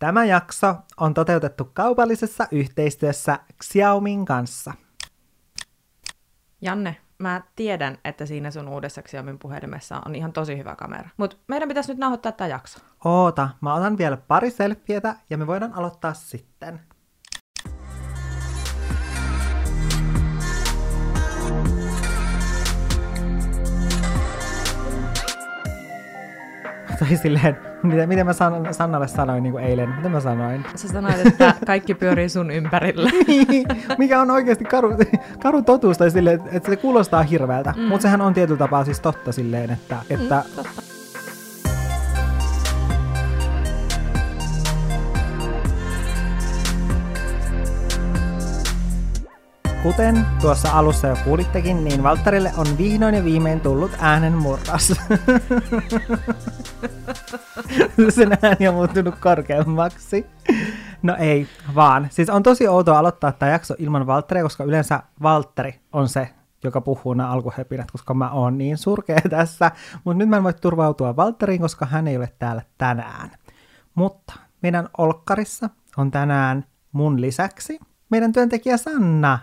Tämä jakso on toteutettu kaupallisessa yhteistyössä Xiaomin kanssa. Janne, mä tiedän, että siinä sun uudessa Xiaomin puhelimessa on ihan tosi hyvä kamera. Mutta meidän pitäisi nyt nauhoittaa tämä jakso. Oota, mä otan vielä pari selfietä ja me voidaan aloittaa sitten. Tai silleen, miten, miten mä san, Sannalle sanoin niin kuin eilen, mitä mä sanoin? Sä sanoit, että kaikki pyörii sun ympärillä. Niin, mikä on oikeasti karu, karu totuus, tai silleen, että se kuulostaa hirveältä, mm. mutta sehän on tietyllä tapaa siis totta silleen, että, että Mm, totta. Kuten tuossa alussa jo kuulittekin, niin Valtterille on vihdoin ja viimein tullut äänen murras. Sen ääni on muuttunut korkeammaksi. No ei, vaan. Siis on tosi outoa aloittaa tämä jakso ilman Valtteria, koska yleensä Valtteri on se, joka puhuu nämä alkuhepinät, koska mä oon niin surkea tässä. Mutta nyt mä en voi turvautua Valtteriin, koska hän ei ole täällä tänään. Mutta meidän Olkkarissa on tänään mun lisäksi meidän työntekijä Sanna.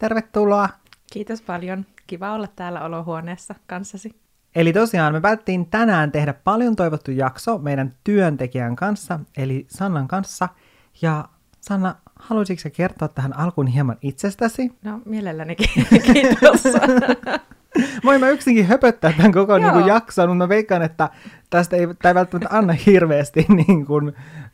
Tervetuloa. Kiitos paljon. Kiva olla täällä olohuoneessa kanssasi. Eli tosiaan me päätettiin tänään tehdä paljon toivottu jakso meidän työntekijän kanssa, eli Sannan kanssa. Ja Sanna, haluaisitko kertoa tähän alkuun hieman itsestäsi? No, mielellänikin. Kiitos. Voin mä yksinkin höpöttää tämän koko niin kuin, jakson, mutta mä veikkaan, että tästä ei, tämä ei välttämättä anna hirveästi niin kuin,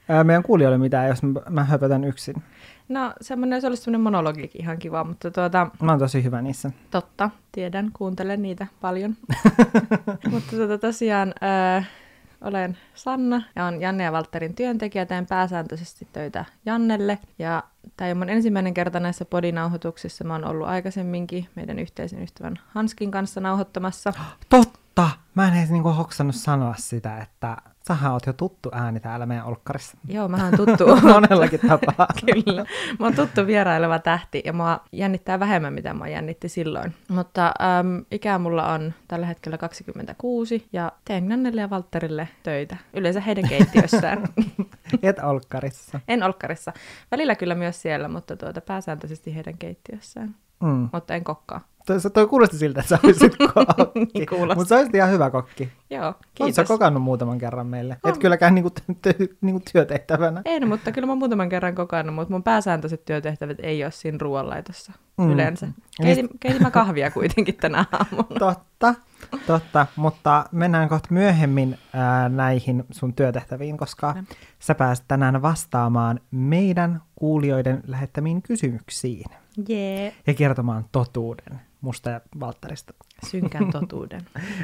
ää, meidän kuulijoille mitään, jos mä, mä höpötän yksin. No, semmoinen, se olisi semmoinen monologikin ihan kiva, mutta tuota, Mä oon tosi hyvä niissä. totta, tiedän, kuuntelen niitä paljon. mutta tuota, tosiaan äh, olen Sanna ja on Janne ja Valtterin työntekijä, teen pääsääntöisesti töitä Jannelle. Ja tämä ole mun ensimmäinen kerta näissä podinauhoituksissa, mä oon ollut aikaisemminkin meidän yhteisen ystävän Hanskin kanssa nauhoittamassa. Totta! Mä en edes niin kuin, hoksannut sanoa sitä, että sähän oot jo tuttu ääni täällä meidän olkkarissa. Joo, mä oon tuttu. Monellakin tapaa. Kyllä. Mä oon tuttu vieraileva tähti ja mua jännittää vähemmän, mitä mua jännitti silloin. Mutta äm, ikää mulla on tällä hetkellä 26 ja teen Jannelle ja Valtterille töitä. Yleensä heidän keittiössään. Et olkkarissa. en olkkarissa. Välillä kyllä myös siellä, mutta tuota, pääsääntöisesti heidän keittiössään. Mm. Mutta en kokkaa. Toi, toi kuulosti siltä, että sä olisit kokki. Niin kuulosti. Mutta sä olisit ihan hyvä kokki. Joo, Oletko kiitos. sä kokannut muutaman kerran meille? On. Et kylläkään niinku, ty- niinku työtehtävänä. En, mutta kyllä mä oon muutaman kerran kokannut, mutta mun pääsääntöiset työtehtävät ei ole siinä ruoanlaitossa Mm. yleensä. Keitin, keitin mä kahvia kuitenkin tänä aamuna. Totta, totta, mutta mennään kohta myöhemmin ää, näihin sun työtehtäviin, koska Kyllä. sä pääset tänään vastaamaan meidän kuulijoiden lähettämiin kysymyksiin Jee. ja kertomaan totuuden musta ja Valtterista. Synkän totuuden,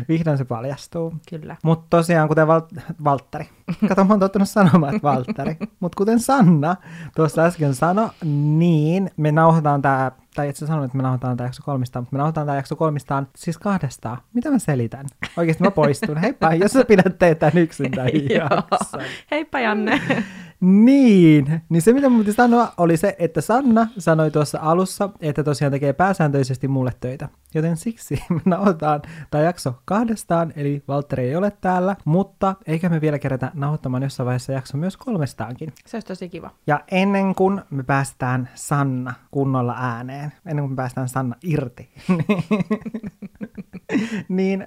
Vihdoin se paljastuu. kyllä. Mutta tosiaan, kuten Val- Valtteri, kato mä oon tottunut sanomaan, että Valtteri, mutta kuten Sanna tuossa äsken sanoi, niin me nauhoitetaan tää, tai itse sanoin, että me nauhoitetaan tää jakso kolmistaan, mutta me nauhoitetaan tää jakso kolmistaan siis kahdestaan. Mitä mä selitän? Oikeasti mä poistun. Heippa, jos sä pidät teitä yksin tai jakson. Heippa Janne. Niin, niin se mitä mun piti sanoa oli se, että Sanna sanoi tuossa alussa, että tosiaan tekee pääsääntöisesti mulle töitä. Joten siksi me nauhoitetaan tämä jakso kahdestaan, eli Valtteri ei ole täällä, mutta eikä me vielä kerätä nauhoittamaan jossain vaiheessa jakso myös kolmestaankin. Se olisi tosi kiva. Ja ennen kuin me päästään Sanna kunnolla ääneen, ennen kuin päästään Sanna irti, niin,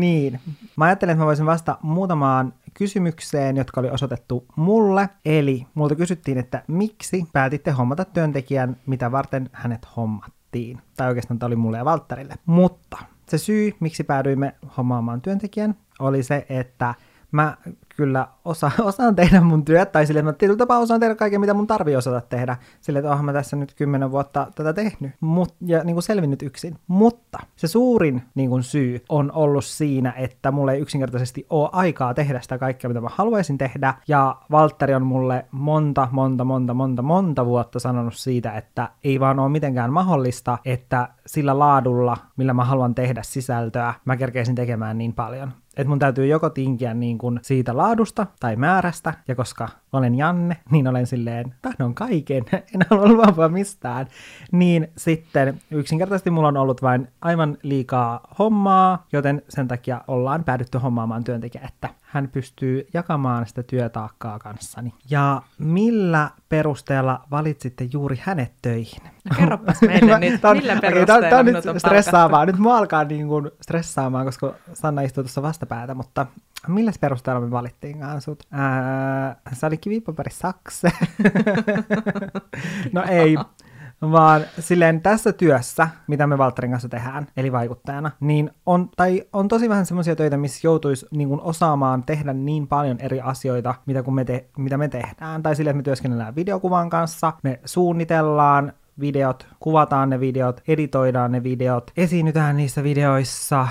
niin. Mä ajattelin, että mä voisin vastata muutamaan kysymykseen, jotka oli osoitettu mulle. Eli multa kysyttiin, että miksi päätitte hommata työntekijän, mitä varten hänet hommattiin. Tai oikeastaan tämä oli mulle ja Valtterille. Mutta se syy, miksi päädyimme hommaamaan työntekijän, oli se, että mä kyllä osa, osaan tehdä mun työt, tai sille, että mä tietyllä tapaa osaan tehdä kaiken, mitä mun tarvii osata tehdä. Sille, että oonhan mä tässä nyt kymmenen vuotta tätä tehnyt Mut, ja niin kuin selvinnyt yksin. Mutta se suurin niin kuin syy on ollut siinä, että mulla ei yksinkertaisesti ole aikaa tehdä sitä kaikkea, mitä mä haluaisin tehdä. Ja Valtteri on mulle monta, monta, monta, monta, monta vuotta sanonut siitä, että ei vaan ole mitenkään mahdollista, että sillä laadulla, millä mä haluan tehdä sisältöä, mä kerkeisin tekemään niin paljon. Että mun täytyy joko tinkiä niin kuin siitä laadusta tai määrästä, ja koska olen Janne, niin olen silleen, tahdon kaiken, en halua luopua mistään. Niin sitten yksinkertaisesti mulla on ollut vain aivan liikaa hommaa, joten sen takia ollaan päädytty hommaamaan työntekijä, että hän pystyy jakamaan sitä työtaakkaa kanssani. Ja millä perusteella valitsitte juuri hänet töihin? No kerropas meille nyt, Tää on- millä perusteella tää on, nyt on stressaavaa. Nyt mua alkaa niin kuin stressaamaan, koska Sanna istuu tuossa vastapäätä, mutta millä perusteella me valittiinkaan sut? Ää, se oli kivipaperi sakse. no ei, vaan silleen tässä työssä, mitä me Valtterin kanssa tehdään, eli vaikuttajana, niin on, tai on tosi vähän semmoisia töitä, missä joutuisi niin kuin osaamaan tehdä niin paljon eri asioita, mitä, kun me, te, mitä me tehdään. Tai silleen, että me työskennellään videokuvan kanssa, me suunnitellaan videot, kuvataan ne videot, editoidaan ne videot, esiinnytään niissä videoissa,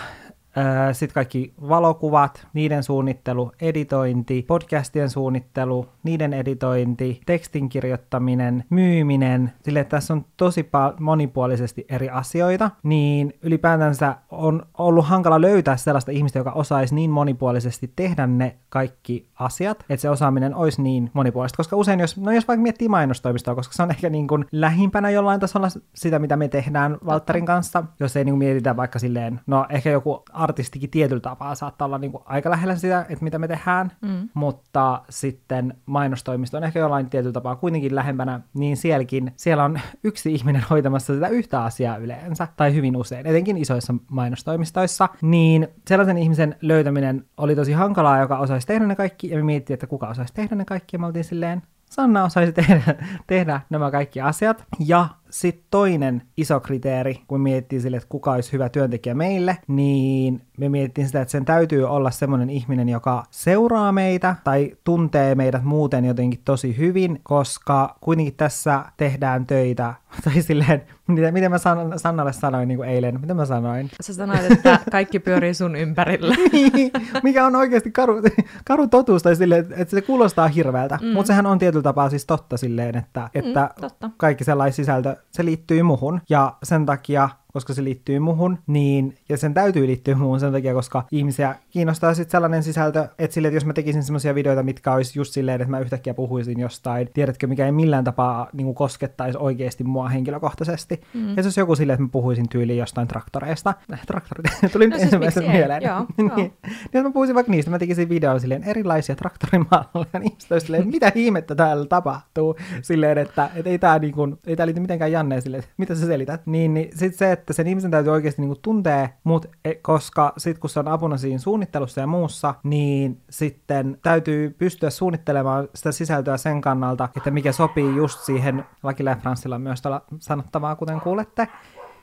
sitten kaikki valokuvat, niiden suunnittelu, editointi, podcastien suunnittelu, niiden editointi, tekstin kirjoittaminen, myyminen, sille että tässä on tosi pa- monipuolisesti eri asioita, niin ylipäätänsä on ollut hankala löytää sellaista ihmistä, joka osaisi niin monipuolisesti tehdä ne kaikki asiat, että se osaaminen olisi niin monipuolista, koska usein jos, no jos vaikka miettii mainostoimistoa, koska se on ehkä niin kuin lähimpänä jollain tasolla sitä, mitä me tehdään Valtterin kanssa, jos ei niin kuin mietitä vaikka silleen, no ehkä joku artistikin tietyllä tapaa saattaa olla niin kuin aika lähellä sitä, että mitä me tehdään, Mm. mutta sitten mainostoimisto on ehkä jollain tietyllä tapaa kuitenkin lähempänä, niin sielläkin, siellä on yksi ihminen hoitamassa sitä yhtä asiaa yleensä, tai hyvin usein, etenkin isoissa mainostoimistoissa, niin sellaisen ihmisen löytäminen oli tosi hankalaa, joka osaisi tehdä ne kaikki, ja me mietittiin, että kuka osaisi tehdä ne kaikki, ja me oltiin silleen, Sanna osaisi tehdä, tehdä nämä kaikki asiat. Ja sitten toinen iso kriteeri, kun miettii sille, että kuka olisi hyvä työntekijä meille, niin me mietittiin sitä, että sen täytyy olla semmoinen ihminen, joka seuraa meitä tai tuntee meidät muuten jotenkin tosi hyvin, koska kuitenkin tässä tehdään töitä, tai silleen, miten, miten mä san, Sannalle sanoin niin kuin eilen, mitä mä sanoin? Sä sanoit, että kaikki pyörii sun ympärillä. Niin, mikä on oikeasti karu, karu totuus, tai silleen, että- että se kuulostaa hirveältä, mm. mutta sehän on tietyllä tapaa siis totta silleen, että, että Mm, totta. kaikki sellainen sisältö, se liittyy muhun, ja sen takia koska se liittyy muhun, niin, ja sen täytyy liittyä muhun sen takia, koska ihmisiä kiinnostaa sitten sellainen sisältö, että sille, että jos mä tekisin semmoisia videoita, mitkä olisi just silleen, että mä yhtäkkiä puhuisin jostain, tiedätkö, mikä ei millään tapaa niin kuin koskettaisi oikeasti mua henkilökohtaisesti. Mm. Ja se olisi joku silleen, että mä puhuisin tyyliin jostain traktoreista. Äh, Traktorit, tuli No siis ensimmäisenä mieleen. Joo, niin, joo. niin jos mä puhuisin vaikka niistä, mä tekisin videon silleen erilaisia traktorimalleja, niin silleen, mitä ihmettä täällä tapahtuu, silleen, että, että ei tää, niin kuin, ei tää liity mitenkään Janneen silleen, että mitä sä selität. Niin, niin sit se, että sen ihmisen täytyy oikeasti niin kuin tuntee mut, e- koska sit kun se on apuna siinä suunnittelussa ja muussa, niin sitten täytyy pystyä suunnittelemaan sitä sisältöä sen kannalta, että mikä sopii just siihen, Lakilla Franssilla myös tuolla sanottavaa, kuten kuulette,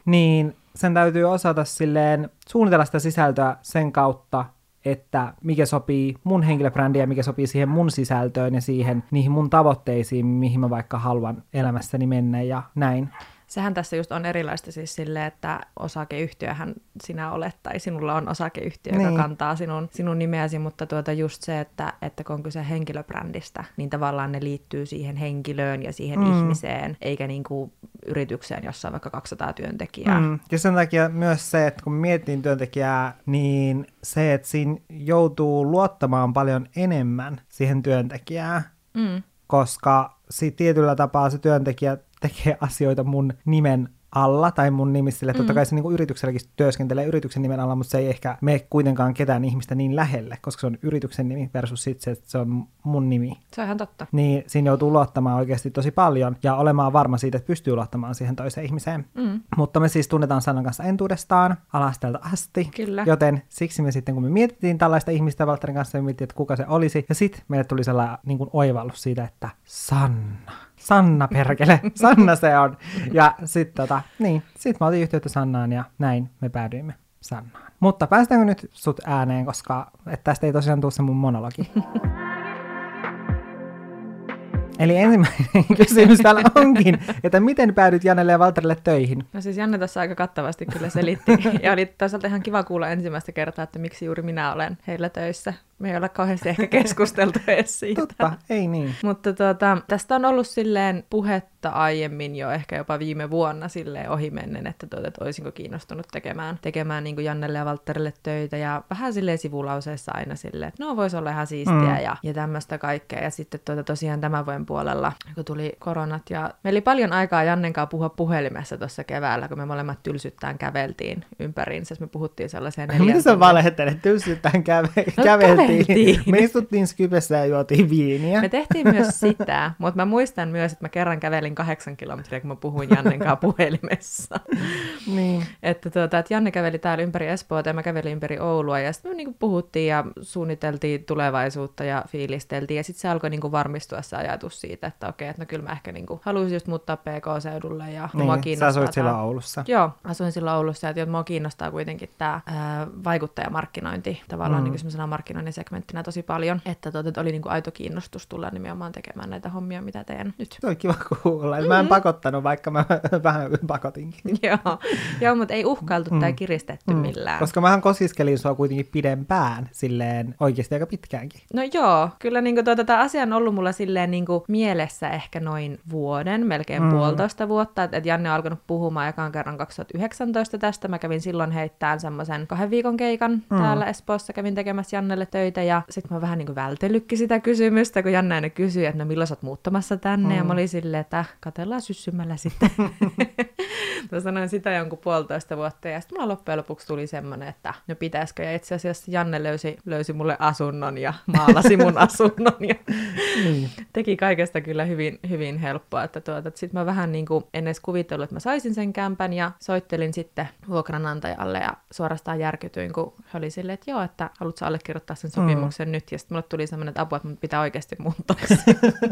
niin sen täytyy osata silleen suunnitella sitä sisältöä sen kautta, että mikä sopii mun henkilöbrändiin ja mikä sopii siihen mun sisältöön ja siihen niihin mun tavoitteisiin, mihin mä vaikka haluan elämässäni mennä ja näin. Sehän tässä just on erilaista siis silleen, että osakeyhtiöhän sinä olet, tai sinulla on osakeyhtiö, Niin. joka kantaa sinun, sinun nimeäsi, mutta tuota just se, että, että kun on kyse henkilöbrändistä, niin tavallaan ne liittyy siihen henkilöön ja siihen Mm. ihmiseen, eikä niinku yritykseen, jossa on vaikka 200 työntekijää. Mm. Ja sen takia myös se, että kun miettii työntekijää, niin se, että siinä joutuu luottamaan paljon enemmän siihen työntekijään, Mm. koska sit tietyllä tapaa se työntekijä tekee asioita mun nimen alla tai mun nimissä, mm. totta kai se niinku yritykselläkin työskentelee yrityksen nimen alla, mutta se ei ehkä mene kuitenkaan ketään ihmistä niin lähelle, koska se on yrityksen nimi versus sit se, että se on mun nimi. Se on ihan totta. Niin siinä joutuu luottamaan oikeasti tosi paljon ja olemaan varma siitä, että pystyy luottamaan siihen toiseen ihmiseen. Mm. Mutta me siis tunnetaan Sannan kanssa entuudestaan alastelta asti. Kyllä. Joten siksi me sitten, kun me mietittiin tällaista ihmistä Valtterin kanssa, me mietittiin, että kuka se olisi. Ja sitten meille tuli sellainen niin kuin oivallus siitä, että Sanna. Sanna perkele. Sanna se on. Ja sitten tota, niin, sit mä otin yhteyttä Sannaan ja näin me päädyimme Sannaan. Mutta päästäänkö nyt sut ääneen, koska että tästä ei tosiaan tule se mun monologi. Eli ensimmäinen kysymys täällä onkin, että miten päädyt Janelle ja Valterille töihin? No siis Janne tässä aika kattavasti kyllä selitti. ja oli toisaalta ihan kiva kuulla ensimmäistä kertaa, että miksi juuri minä olen heillä töissä. Me ei ole kauheasti ehkä keskusteltu edes siitä. Totta, ei niin. Mutta tuota, tästä on ollut silleen puhetta aiemmin jo, ehkä jopa viime vuonna silleen ohimennen, että, tuota, että olisinko kiinnostunut tekemään, tekemään niin kuin Jannelle ja Valtterille töitä ja vähän silleen sivulauseessa aina silleen, että no voisi olla ihan siistiä mm. ja, ja tämmöistä kaikkea. Ja sitten tuota, tosiaan tämän vuoden puolella, kun tuli koronat ja meillä oli paljon aikaa Jannen kanssa puhua puhelimessa tuossa keväällä, kun me molemmat tylsyttään käveltiin ympäriinsä. Me puhuttiin sellaiseen neljän... Mitä sä valehtelet? Tylsyttään käve- No, käveltiin. Käveltiin. Me istuttiin Skypessä ja juotiin viiniä. Me tehtiin myös sitä, mutta mä muistan myös, että mä kerran kävelin kahdeksan kilometriä, kun mä puhuin Jannen kanssa puhelimessa. Niin. että, tuota, että Janne käveli täällä ympäri Espoota ja mä kävelin ympäri Oulua ja sitten me niinku puhuttiin ja suunniteltiin tulevaisuutta ja fiilisteltiin ja sitten se alkoi niinku varmistua se ajatus siitä, että okei, että no kyllä mä ehkä niinku haluaisin just muuttaa PK-seudulle ja mua niin. Sä kiinnostaa asuit tää- silloin Oulussa. Joo, asuin silloin Oulussa, että mua kiinnostaa kuitenkin tämä vaikuttajamarkkinointi, tavallaan Mm. niin semmoisena markkinoinnin segmenttinä tosi paljon, että, tuota, että oli niin kuin aito kiinnostus tulla nimenomaan tekemään näitä hommia, mitä teen nyt. On kiva kuulla. Mm-hmm. Mä en pakottanut, vaikka mä vähän pakotinkin. joo, joo, mutta ei uhkailtu mm. tai kiristetty mm. millään. Koska mähän kosiskelin sua kuitenkin pidempään, silleen oikeasti aika pitkäänkin. No joo, kyllä niin kuin, tuota, tämä asia on ollut mulla silleen niin kuin, mielessä ehkä noin vuoden, melkein Mm. mm. puolitoista vuotta, että et Janne on alkanut puhumaan ekan kerran 2019 tästä. Mä kävin silloin heittämään semmoisen kahden viikon keikan Mm. mm. täällä Espoossa, kävin tekemässä Jannelle töitä ja sitten mä vähän niin kuin vältellytkin sitä kysymystä, kun Janne aina kysyi, että no milloin sä oot muuttamassa tänne, mm. ja mä olin silleen, että katellaan syssymällä sitten. mä sanoin sitä jonkun puolitoista vuotta ja sitten mulla loppujen lopuksi tuli semmoinen, että no pitäisikö. Ja itse asiassa Janne löysi, löysi mulle asunnon ja maalasi mun asunnon ja Niin. teki kaikesta kyllä hyvin, hyvin helppoa. Että tuota, että sitten mä vähän niin kuin en edes kuvitellut, että mä saisin sen kämpän ja soittelin sitten vuokranantajalle ja suorastaan järkytyin, kun he oli silleen, että joo, että haluatko allekirjoittaa sen sopimuksen mm. nyt. Ja sitten mulle tuli semmoinen, että apua, että mun pitää oikeasti muuttaa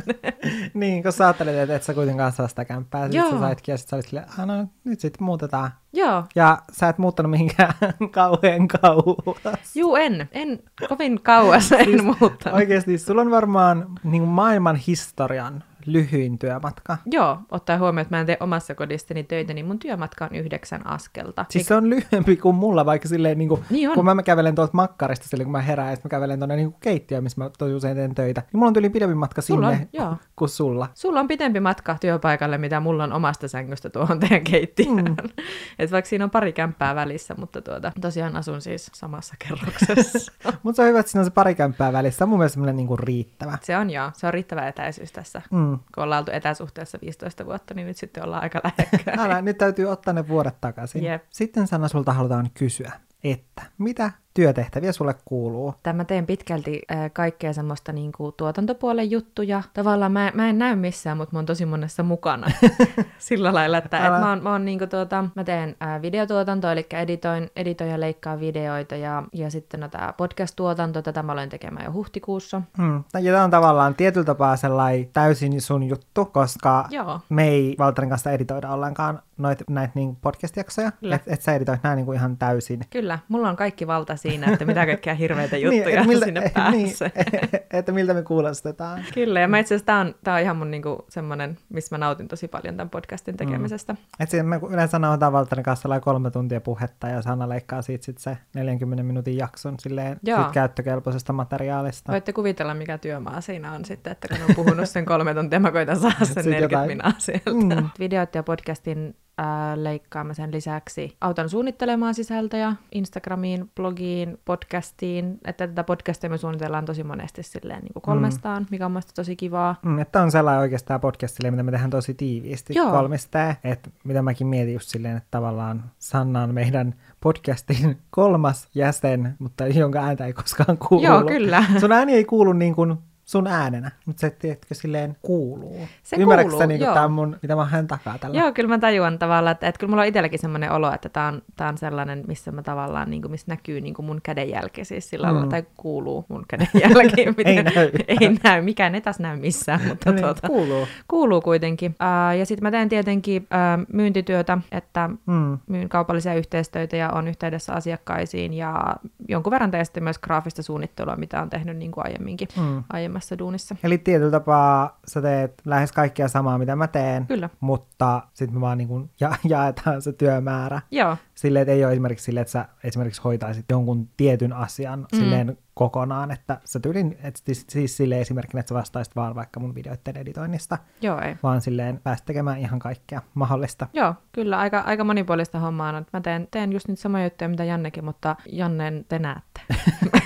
niin, kun sä ajattelit, että et sä kuitenkaan saa sitä kämppää, sit Joo. sä saitkin ja sit sä olit silleen, ah, no nyt sit muutetaan. joo, Ja sä et muuttanut mihinkään kauhean kauas. juu en, en kovin kauas en muuttanut. Oikeasti, sulla on varmaan niin maailman historian lyhyin työmatka. Joo, ottaa huomioon, että mä en tee omassa kodistani töitä, niin mun työmatka on yhdeksän askelta. Siis se on lyhyempi kuin mulla, vaikka silleen, niin kuin, Niin on. kun mä, mä kävelen tuolta makkarista silleen, kun mä herään, ja sit mä kävelen tuonne niin keittiöön, missä mä tosi usein teen töitä. Niin mulla on yli pidempi matka Sulla sinne on, joo. kuin sulla. Sulla on pitempi matka työpaikalle, mitä mulla on omasta sängystä tuohon teidän keittiöön. Mm. Et vaikka siinä on pari kämppää välissä, mutta tuota, tosiaan asun siis samassa kerroksessa. Mutta se on hyvä, että siinä on se pari kämppää välissä. Se on mun mielestä niin kuin riittävä. se on joo, se on riittävä etäisyys tässä. Mm. Kun ollaan oltu etäsuhteessa 15 vuotta, niin nyt sitten ollaan aika lähekkäin. Älä, nyt täytyy ottaa ne vuodet takaisin. Jep. Sitten Sanna, sulta halutaan kysyä, että mitä työtehtäviä sulle kuuluu? Tämä teen pitkälti äh, kaikkea semmoista niin kuin, tuotantopuolen juttuja. Tavallaan mä, mä en näy missään, mutta mä oon tosi monessa mukana. Sillä lailla, että et mä, oon, mä, oon, niin kuin, tuota, mä teen äh, videotuotantoa, eli editoin, editoin ja leikkaan videoita. Ja, ja sitten no, tämä podcast-tuotanto, tätä mä olen tekemään jo huhtikuussa. Hmm. Ja tämä on tavallaan tietyllä tapaa sellainen täysin sun juttu, koska Joo. me ei Valterin kanssa editoida ollenkaan noit, näitä niin podcast-jaksoja. Että et sä editoit nämä niin kuin ihan täysin. Kyllä, mulla on kaikki valta siinä, että mitä kaikkea hirveitä juttuja et miltä, sinne niin, pääsee. että miltä me kuulostetaan. Kyllä, ja mä itse asiassa tää on, tää on ihan mun niinku semmonen, missä mä nautin tosi paljon tämän podcastin tekemisestä. Mm. Et siinä me yleensä nauhoitetaan Valterin kanssa kolme tuntia puhetta ja Sanna leikkaa siitä sit se 40 minuutin jakson silleen Joo. sit käyttökelpoisesta materiaalista. Voitte kuvitella, mikä työmaa siinä on sitten, että kun on puhunut sen kolme tuntia, mä koitan saada sen Sit 40 jotain. minaa sieltä. Mm. Mm. Videot ja podcastin äh, leikkaamisen lisäksi autan suunnittelemaan sisältöjä Instagramiin, blogiin, podcastiin. Että tätä podcastia me suunnitellaan tosi monesti silleen niin kuin kolmestaan, mm. mikä on mielestäni tosi kivaa. Mm, että on sellainen oikeastaan podcastille, mitä me tehdään tosi tiiviisti Joo. kolmisteen. Että mitä mäkin mietin just silleen, että tavallaan Sanna on meidän podcastin kolmas jäsen, mutta jonka ääntä ei koskaan kuulu. Joo, kyllä. Sun ääni ei kuulu niin kuin sun äänenä, mutta se, tiedätkö, silleen kuuluu. Se Ymmärrätkö kuuluu, sä niin joo. tämä mun, mitä mä hän takaa tällä? Joo, kyllä mä tajuan tavallaan, että, että kyllä mulla on itselläkin semmoinen olo, että tämä on, tää on sellainen, missä mä tavallaan, niin kuin, missä näkyy niin kuin mun kädenjälki siis sillä lailla, Mm. tai kuuluu mun kädenjälki. Ei näy. ei näy, mikään ei taas näy missään, mutta niin, tuota, kuuluu. kuuluu kuitenkin. Uh, ja sitten mä teen tietenkin uh, myyntityötä, että Mm. myyn kaupallisia yhteistöitä ja on yhteydessä asiakkaisiin ja jonkun verran teen sitten myös graafista suunnittelua, mitä on tehnyt niin kuin aiemminkin, Mm. aiemmassa duunissa. Eli tietyllä tapaa sä teet lähes kaikkea samaa, mitä mä teen, Kyllä. mutta sitten me vaan niin kuin ja- jaetaan se työmäärä Joo, silleen, että ei ole esimerkiksi silleen, että sä esimerkiksi hoitaisit jonkun tietyn asian mm. silleen kokonaan, että sä tyylin, että siis, siis silleen esimerkkinä, että sä vastaisit vaan vaikka mun videoiden editoinnista, Joo, ei. vaan silleen pääsit tekemään ihan kaikkea mahdollista. Joo, kyllä, aika, aika monipuolista hommaa on. Mä teen, teen just nyt samoja juttuja, mitä Jannekin, mutta Jannen te näette.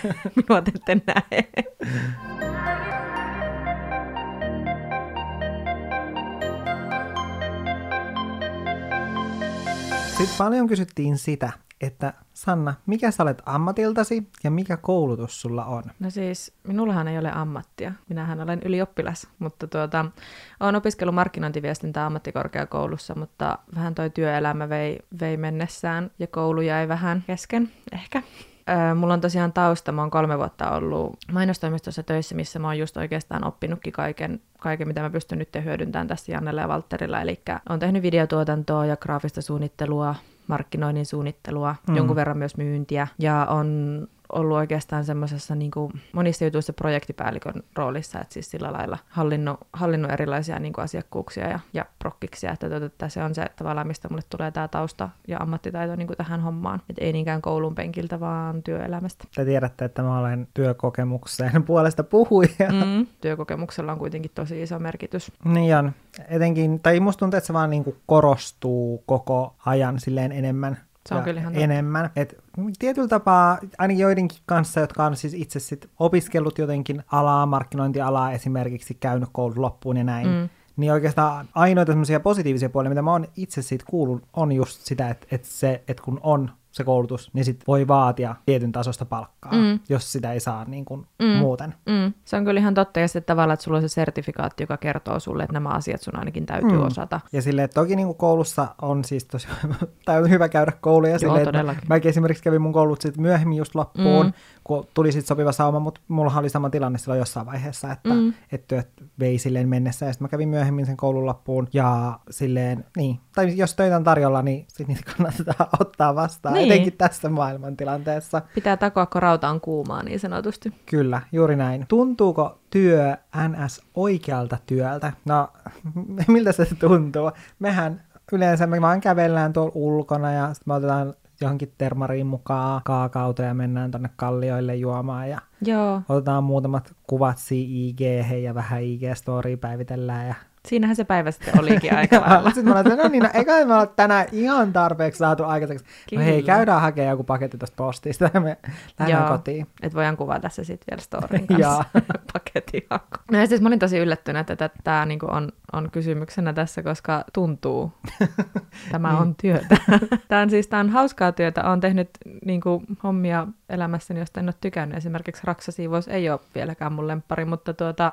Minua te ette näe. Sitten paljon kysyttiin sitä, että Sanna, mikä sä olet ammatiltasi ja mikä koulutus sulla on? No siis, minullahan ei ole ammattia. Minähän olen ylioppilas, mutta tuota, olen opiskellut markkinointiviestintää ammattikorkeakoulussa, mutta vähän toi työelämä vei, vei mennessään ja koulu jäi vähän kesken ehkä. Öö, mulla on tosiaan tausta, mä oon kolme vuotta ollut mainostoimistossa töissä, missä mä oon just oikeastaan oppinutkin kaiken, kaiken mitä mä pystyn nyt hyödyntämään tässä Jannella ja Valtterilla. Eli on tehnyt videotuotantoa ja graafista suunnittelua, markkinoinnin suunnittelua, mm. jonkun verran myös myyntiä ja on ollut oikeastaan semmoisessa niin kuin monissa jutuissa projektipäällikön roolissa, että siis sillä lailla hallinnut, hallinnut erilaisia niin kuin asiakkuuksia ja, ja prokkiksia, että, että, että se on se tavallaan, mistä mulle tulee tämä tausta ja ammattitaito niin kuin tähän hommaan. Että ei niinkään koulun penkiltä, vaan työelämästä. Te tiedätte, että mä olen työkokemukseen puolesta puhuja. Mm, työkokemuksella on kuitenkin tosi iso merkitys. Niin on. Etenkin, tai musta tuntuu, että se vaan niin kuin korostuu koko ajan silleen enemmän se on kyllä ihan enemmän. Et tietyllä tapaa, ainakin joidenkin kanssa, jotka on siis itse sit opiskellut jotenkin alaa, markkinointialaa esimerkiksi, käynyt koulun loppuun ja näin, mm. niin oikeastaan ainoita semmoisia positiivisia puolia, mitä mä oon itse siitä kuullut, on just sitä, että, että se, että kun on se koulutus, niin sit voi vaatia tietyn tasosta palkkaa, mm. jos sitä ei saa niin kuin mm. muuten. Mm. Se on kyllä ihan totta, ja sitten tavallaan, että sulla on se sertifikaatti, joka kertoo sulle, että nämä asiat sun ainakin täytyy mm. osata. Ja silleen, että toki niin kuin koulussa on siis tosi, tai on hyvä käydä kouluja. Joo, silleen, todellakin. Mäkin esimerkiksi kävin mun koulut sitten myöhemmin just loppuun, mm. kun tuli sitten sopiva sauma, mutta mulla oli sama tilanne silloin jossain vaiheessa, että, mm. että työt vei silleen mennessä, ja sitten mä kävin myöhemmin sen koulun loppuun, ja silleen, niin, tai jos töitä on tarjolla, niin sitten niitä kannattaa ottaa vastaan. Niin niin. etenkin tässä maailmantilanteessa. Pitää takoa, kun rauta on kuumaa niin sanotusti. Kyllä, juuri näin. Tuntuuko työ NS oikealta työltä? No, miltä se tuntuu? Mehän yleensä me vaan kävellään tuolla ulkona ja sitten me otetaan johonkin termariin mukaan kaakauta ja mennään tonne kallioille juomaan ja Joo. otetaan muutamat kuvat IG ja vähän IG-story päivitellään ja Siinähän se päivä sitten olikin aika lailla. Sitten mä olin, no niin, no, eikä me olla tänään ihan tarpeeksi saatu aikaiseksi. No hei, käydään hakemaan joku paketti tuosta postista ja me lähdetään Joo, kotiin. että voidaan kuvata se sitten vielä storin kanssa paketin haku. No ja siis mä olin tosi yllättynyt, että tämä niinku on, on kysymyksenä tässä, koska tuntuu. Tämä niin. on työtä. tämä on siis tämä on hauskaa työtä. Olen tehnyt niinku, hommia elämässäni, josta en ole tykännyt. Esimerkiksi raksasiivous ei ole vieläkään mun lemppari, mutta tuota,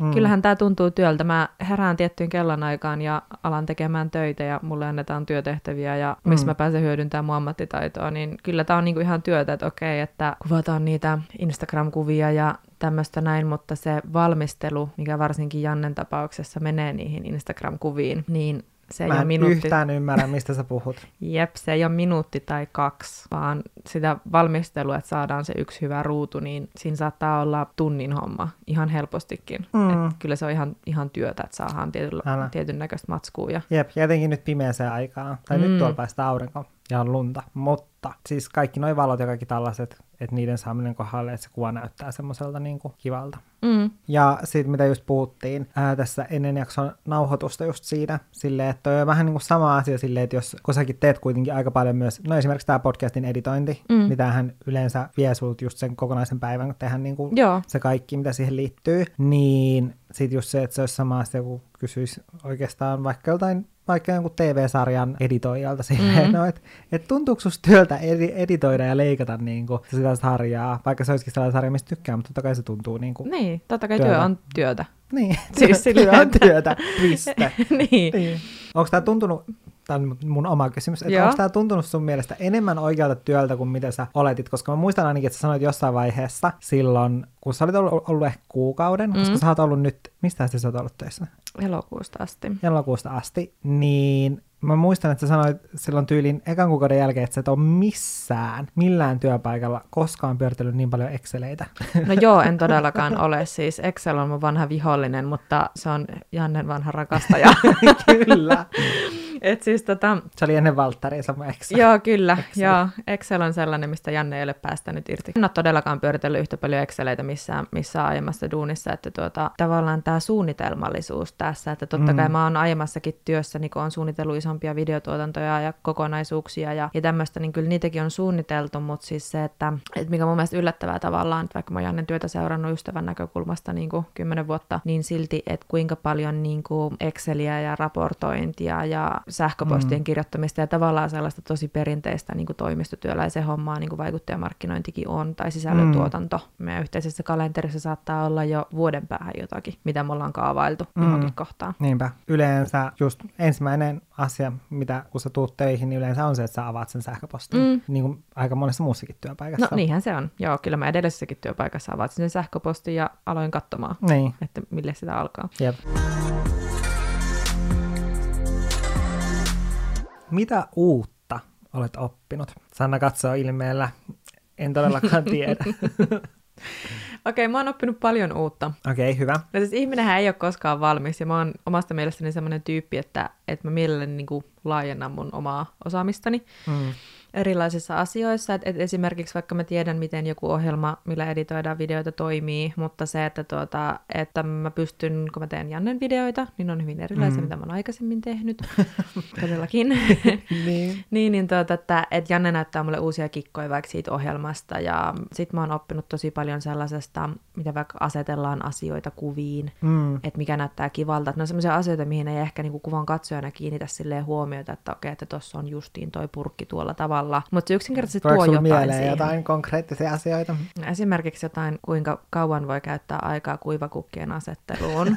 mm. kyllähän tämä tuntuu työltä. Mä herään tiettyyn kellonaikaan ja alan tekemään töitä ja mulle annetaan työtehtäviä ja missä mm. mä pääsen hyödyntämään mun ammattitaitoa, niin kyllä tämä on niinku ihan työtä, että okei, että kuvataan niitä Instagram-kuvia ja tämmöistä näin, mutta se valmistelu, mikä varsinkin Jannen tapauksessa menee niihin Instagram-kuviin, niin se ei Mä en minuutti... yhtään ymmärrä, mistä sä puhut. Jep, se ei ole minuutti tai kaksi, vaan sitä valmistelua, että saadaan se yksi hyvä ruutu, niin siinä saattaa olla tunnin homma ihan helpostikin. Mm. Et kyllä se on ihan, ihan työtä, että saadaan tietyn, tietyn näköistä matskua. Ja... Jep, ja jotenkin nyt pimeäseen aikaan. Tai mm. nyt tuolla paistaa aurinko ja on lunta. Mutta siis kaikki nuo valot ja kaikki tällaiset, että niiden saaminen kohdalle, että se kuva näyttää semmoiselta niin kuin kivalta. Mm. Ja sitten mitä just puhuttiin ää, tässä ennen jakson nauhoitusta just siitä, silleen, että on vähän niin kuin sama asia silleen, että jos, kun säkin teet kuitenkin aika paljon myös, no esimerkiksi tämä podcastin editointi, mm. mitähän yleensä vie sulta just sen kokonaisen päivän, kun tehdään niin kuin se kaikki, mitä siihen liittyy, niin sitten just se, että se olisi sama asia, kun kysyisi oikeastaan vaikka jotain vaikka jonkun TV-sarjan editoijalta silleen, mm. no, että et tuntuuko susta työltä edi- editoida ja leikata niin kuin, sitä sarjaa, vaikka se olisikin sellainen sarja, mistä tykkää, mutta totta kai se tuntuu niin kuin Niin, totta kai työtä. työ on työtä. Niin, siis työ, työ on työtä, piste. niin. niin. Onko tämä tuntunut, tämä on mun oma kysymys, että onko tämä tuntunut sun mielestä enemmän oikealta työltä kuin mitä sä oletit, koska mä muistan ainakin, että sä sanoit jossain vaiheessa silloin, kun sä olit ollut, ollut ehkä kuukauden, mm. koska sä oot ollut nyt, mistä sä oot ollut töissä? Elokuusta asti. Elokuusta asti, niin mä muistan, että sä sanoit silloin tyylin ekan kuukauden jälkeen, että sä et ole missään, millään työpaikalla koskaan pyöritellyt niin paljon Exceleitä. No joo, en todellakaan ole. Siis Excel on mun vanha vihollinen, mutta se on Jannen vanha rakastaja. Kyllä. Et siis tota, Se oli ennen Valttaria sama Excel. Joo, kyllä. Excel. Joo. Excel on sellainen, mistä Janne ei ole päästänyt irti. En ole todellakaan pyöritellyt yhtä paljon Exceleitä missään, missään aiemmassa duunissa, että tuota, tavallaan tämä suunnitelmallisuus tässä, että totta kai Mm. mä oon aiemmassakin työssä, niin kun on suunnitellut isompia videotuotantoja ja kokonaisuuksia ja, ja tämmöistä, niin kyllä niitäkin on suunniteltu, mutta siis se, että, että mikä mun mielestä yllättävää tavallaan, että vaikka mä oon Jannen työtä seurannut ystävän näkökulmasta niin kuin kymmenen vuotta, niin silti, että kuinka paljon niin kuin Exceliä ja raportointia ja sähköpostien Mm. kirjoittamista ja tavallaan sellaista tosi perinteistä niin kuin toimistotyöläisen hommaa, niin kuin vaikuttajamarkkinointikin on, tai sisällöntuotanto. Mm. Meidän yhteisessä kalenterissa saattaa olla jo vuoden päähän jotakin, mitä me ollaan kaavailtu Mm. johonkin kohtaan. Niinpä. Yleensä just ensimmäinen asia, mitä kun sä tuut töihin, niin yleensä on se, että sä avaat sen sähköpostin. Mm. Niin kuin aika monessa muussakin työpaikassa. No niinhän se on. Joo, kyllä mä edellisessäkin työpaikassa avasin sen sähköpostin ja aloin katsomaan, Niin, että mille sitä alkaa. jep. Mitä uutta olet oppinut? Sanna katsoo ilmeellä. En todellakaan tiedä. Okei, mä oon oppinut paljon uutta. Okei, okay, hyvä. No siis ihminenhän ei ole koskaan valmis, ja mä oon omasta mielestäni semmoinen tyyppi, että, että mä mielelläni niin kuin laajennan mun omaa osaamistani Mm. erilaisissa asioissa. Et, et esimerkiksi vaikka mä tiedän, miten joku ohjelma, millä editoidaan videoita, toimii, mutta se, että, tuota, että mä pystyn, kun mä teen Jannen videoita, niin on hyvin erilaisia, mm. mitä mä oon aikaisemmin tehnyt. Todellakin. niin. Niin, niin tuota, että, että Janne näyttää mulle uusia kikkoja vaikka siitä ohjelmasta ja sit mä oon oppinut tosi paljon sellaisesta, mitä vaikka asetellaan asioita kuviin, Mm. että mikä näyttää kivalta. Että ne on sellaisia asioita, mihin ei ehkä niinku kuvan katsojana kiinnitä silleen huomiota, että okei, että tuossa on justiin toi purkki tuolla tavalla. Mutta se yksinkertaisesti Tuleeko tuo jotain mieleen siihen. jotain konkreettisia asioita? Esimerkiksi jotain, kuinka kauan voi käyttää aikaa kuivakukkien asetteluun.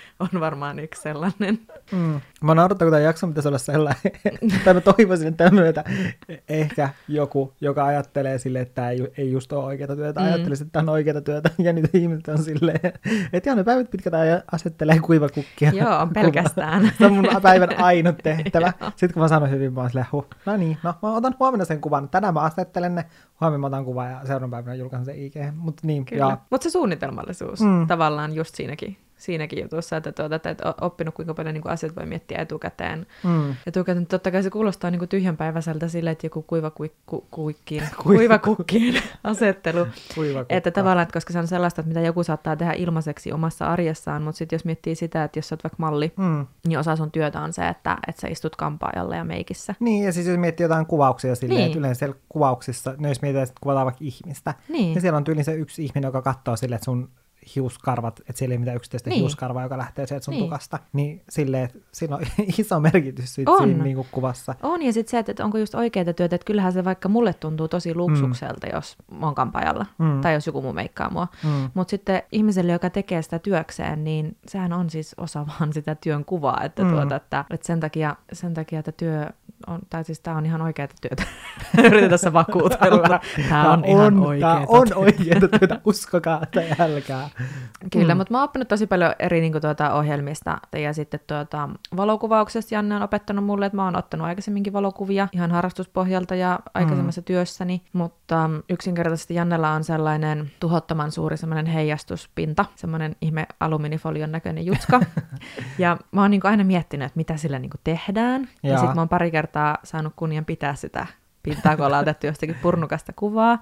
on varmaan yksi sellainen. Mm. Mä odottanut, kun tämä jakso pitäisi olla sellainen, tai mä toivoisin, että myötä ehkä joku, joka ajattelee sille, että tämä ei, ei just ole oikeaa työtä, mm. Ajattelisi, että tämä on oikeaa työtä, ja nyt ihmiset on silleen, että ne päivät pitkät asettelee kuivakukkia. Joo, pelkästään. Se on mun päivän ainut tehtävä. Sitten kun mä sanon hyvin, mä oon silleen, huh, no niin, no mä otan huomenna sen kuvan. Tänään mä asettelen ne, huomenna mä otan kuvan ja seuraavan päivänä julkaisen sen IG. Mutta niin, Kyllä. ja, Mutta se suunnitelmallisuus mm. tavallaan just siinäkin, siinäkin jutussa, että, tuota, että et oppinut kuinka paljon niin kuin asiat voi miettiä etukäteen. mm, Etukäteen totta kai se kuulostaa niin kuin tyhjänpäiväiseltä sille, että joku kuivakuikkiin, Kuiva- kuivakukkien asettelu. kuivakukka. Että tavallaan, että koska se on sellaista, että mitä joku saattaa tehdä ilmaiseksi omassa arjessaan, mutta sitten jos miettii sitä, että jos sä oot vaikka malli, Mm. niin osa sun työtä on se, että, että sä istut kampaajalla ja meikissä. Niin, ja siis jos miettii jotain kuvauksia silleen, niin. Että yleensä siellä kuvauksissa, no jos mietitään, että kuvataan vaikka ihmistä, niin, Niin. niin siellä on tyyliin se yksi ihminen, joka katsoo silleen, että sun hiuskarvat, että siellä ei mitään yksittäistä niin. Hiuskarvaa, joka lähtee sieltä sun niin. Tukasta. Niin silleen, että siinä on iso merkitys sit On. siinä niin kuin kuvassa. On, ja sitten se, että onko just oikeita työtä, että kyllähän se vaikka mulle tuntuu tosi luksukselta, mm. jos mä oon kampaajalla, Mm. mm. tai jos joku muu meikkaa mua. Mm. Mutta sitten ihmiselle, joka tekee sitä työkseen, niin sehän on siis osa vaan sitä työn kuvaa, että, Mm. mm. tuota, että, että sen, takia, sen takia, että työ on, tai siis tämä on ihan oikeaa työtä. Yritän tässä vakuutella. Tämä on, ihan tää oikeaa on oikeaa työtä, uskokaa tai älkää. Kyllä, Mm. mutta mä oon oppinut tosi paljon eri niin kuin, tuota, ohjelmista ja sitten tuota, valokuvauksesta Janne on opettanut mulle, että mä oon ottanut aikaisemminkin valokuvia ihan harrastuspohjalta ja aikaisemmassa mm. työssäni, mutta um, yksinkertaisesti Jannella on sellainen tuhottoman suuri semmoinen heijastuspinta, semmoinen ihme alumiinifolion näköinen jutska. ja mä oon niin kuin, aina miettinyt, että mitä sillä niin kuin, tehdään. Ja, ja sitten mä oon pari kertaa saanut kunnian pitää sitä pintaa, kun ollaan otettu jostakin purnukasta kuvaa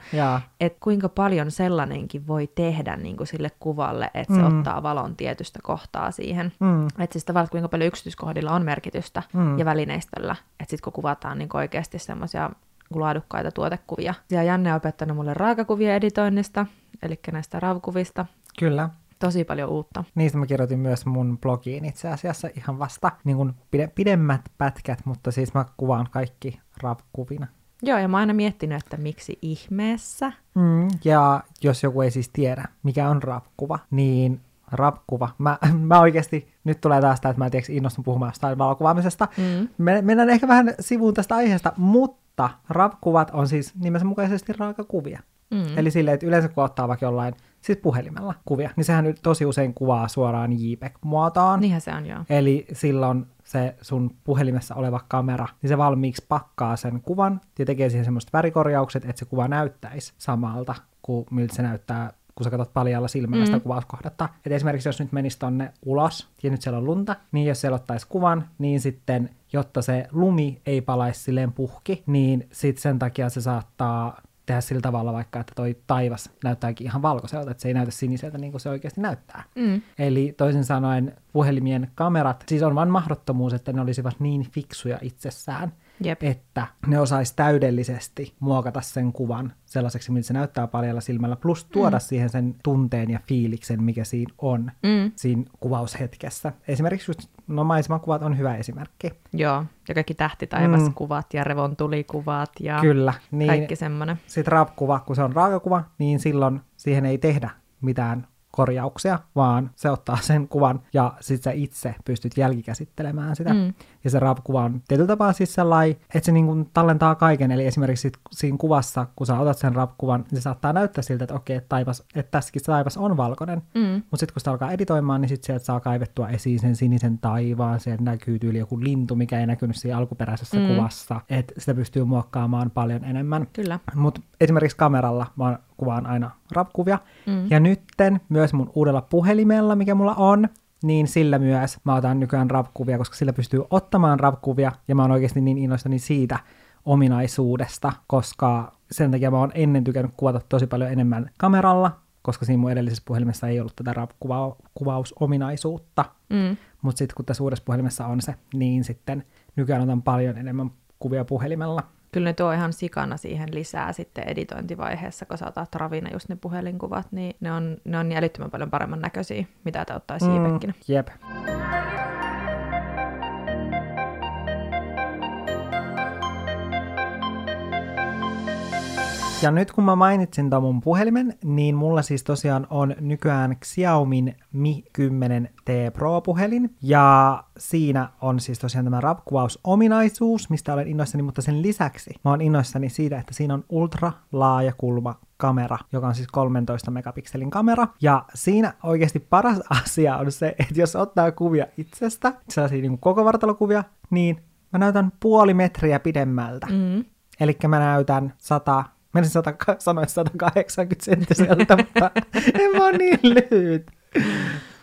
että kuinka paljon sellainenkin voi tehdä niin kuin sille kuvalle, että se Mm. ottaa valon tietystä kohtaa siihen. Mm. Että siis tavallaan, kuinka paljon yksityiskohdilla on merkitystä Mm. ja välineistöllä. Että sitten kun kuvataan niin oikeasti semmoisia laadukkaita tuotekuvia. Ja Janne on opettanut mulle raakakuvien editoinnista, eli näistä RAV-kuvista. Kyllä. Tosi paljon uutta. Niistä mä kirjoitin myös mun blogiin itse asiassa ihan vasta niin kuin pide, pidemmät pätkät, mutta siis mä kuvaan kaikki RAV-kuvina. Joo, ja mä oon aina miettinyt, että miksi ihmeessä. Mm, ja jos joku ei siis tiedä, mikä on RAV-kuva, niin RAV-kuva, mä, mä oikeasti, nyt tulee taas tämä, että mä en tiedä, innostun puhumaan jostain valokuvaamisesta. Mm. Me, mennään ehkä vähän sivuun tästä aiheesta, mutta RAV-kuvat on siis nimensä mukaisesti raakakuvia. Mm. Eli silleen, että yleensä kun ottaa vaikka jollain, siis puhelimella kuvia, niin sehän nyt tosi usein kuvaa suoraan JPEG-muotoon. Niinhän se on, joo. Eli silloin se sun puhelimessa oleva kamera, niin se valmiiksi pakkaa sen kuvan ja tekee siihen semmoiset värikorjaukset, että se kuva näyttäisi samalta kuin miltä se näyttää kun sä katsot paljalla silmällä Mm. sitä kuvauskohdetta. Et esimerkiksi jos nyt menisi tonne ulos, ja nyt siellä on lunta, niin jos siellä ottaisi kuvan, niin sitten, jotta se lumi ei palaisi silleen puhki, niin sitten sen takia se saattaa tehdä sillä tavalla vaikka, että toi taivas näyttääkin ihan valkoiselta, että se ei näytä siniseltä niin kuin se oikeasti näyttää. Mm. Eli toisin sanoen puhelimien kamerat, siis on vain mahdottomuus, että ne olisivat niin fiksuja itsessään, Jep. että ne osais täydellisesti muokata sen kuvan sellaiseksi, miltä se näyttää paljalla silmällä, plus tuoda mm. siihen sen tunteen ja fiiliksen, mikä siinä on Mm. siinä kuvaushetkessä. Esimerkiksi just, no maisemakuvat on hyvä esimerkki. Joo, ja kaikki tähtitaivaskuvat Mm. ja revontulikuvat ja Kyllä. Niin kaikki semmoinen. sitten raapkuva, kun se on raakakuva, niin silloin siihen ei tehdä mitään korjauksia, vaan se ottaa sen kuvan ja sitten sä itse pystyt jälkikäsittelemään sitä. Mm. Ja se raapkuva on tietyllä tapaa siis sellainen, että se niinku tallentaa kaiken. Eli esimerkiksi sit siinä kuvassa, kun sä otat sen raapkuvan, niin se saattaa näyttää siltä, että okei, että, taivas, että tässäkin se taivas on valkoinen. Mm. Mutta sitten kun sitä alkaa editoimaan, niin sitten sieltä saa kaivettua esiin sen sinisen taivaan, sieltä näkyy tyyli joku lintu, mikä ei näkynyt siinä alkuperäisessä mm. kuvassa. Että sitä pystyy muokkaamaan paljon enemmän. Kyllä. Mutta esimerkiksi kameralla mä kuvaan aina rapkuvia. Mm. Ja nytten myös mun uudella puhelimella, mikä mulla on, niin sillä myös mä otan nykyään rapkuvia, koska sillä pystyy ottamaan rapkuvia, ja mä oon oikeasti niin innoissani siitä ominaisuudesta, koska sen takia mä oon ennen tykännyt kuvata tosi paljon enemmän kameralla, koska siinä mun edellisessä puhelimessa ei ollut tätä rapkuvausominaisuutta. Mm. Mutta sitten kun tässä uudessa puhelimessa on se, niin sitten nykyään otan paljon enemmän kuvia puhelimella. Kyllä ne tuo ihan sikana siihen lisää sitten editointivaiheessa, kun sä otat ravina just ne puhelinkuvat, niin ne on, ne on niin älyttömän paljon paremman näköisiä, mitä te ottaisi mm. iipekkinä. Jep. Ja nyt kun mä mainitsin ton mun puhelimen, niin mulla siis tosiaan on nykyään Xiaomin Mi 10T Pro-puhelin. Ja siinä on siis tosiaan tämä rapkuvausominaisuus, mistä olen innoissani, mutta sen lisäksi mä oon innoissani siitä, että siinä on ultra laaja kulma kamera, joka on siis 13 megapikselin kamera. Ja siinä oikeasti paras asia on se, että jos ottaa kuvia itsestä, sellaisia niin koko vartalokuvia, niin mä näytän puoli metriä pidemmältä. Mm. Eli mä näytän 100, menisin 100, sanoin 180 senttiseltä, mutta en mä ole niin lyhyt.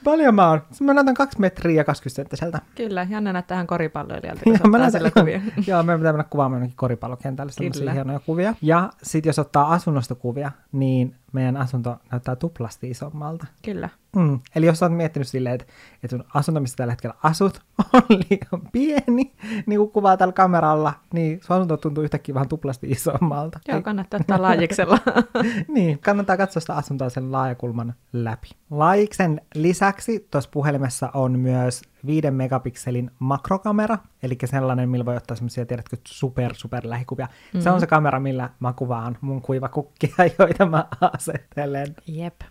Paljon mä oon. Mä näytän 2 metriä ja 20 senttiseltä. Kyllä, Janne näyttää ihan koripalloilijalta, kun Joo, mä näytän, sillä kuvia. joo, meidän pitää mennä kuvaamaan jonnekin koripallokentälle sellaisia hienoja kuvia. Ja sitten jos ottaa asunnosta kuvia, niin meidän asunto näyttää tuplasti isommalta. Kyllä. Mm. Eli jos olet miettinyt silleen, että, että sun asunto, missä tällä hetkellä asut, on liian pieni, niin kuin kuvaa tällä kameralla, niin sun asunto tuntuu yhtäkkiä vähän tuplasti isommalta. Joo, kannattaa ottaa laajiksella. niin, kannattaa katsoa sitä asuntoa sen laajakulman läpi. Laajiksen lisäksi tuossa puhelimessa on myös 5 megapikselin makrokamera, eli sellainen, millä voi ottaa semmoisia, tiedätkö, super, super lähikuvia. Mm-hmm. Se on se kamera, millä mä kuvaan mun kuivakukkia, joita mä asettelen. Jep.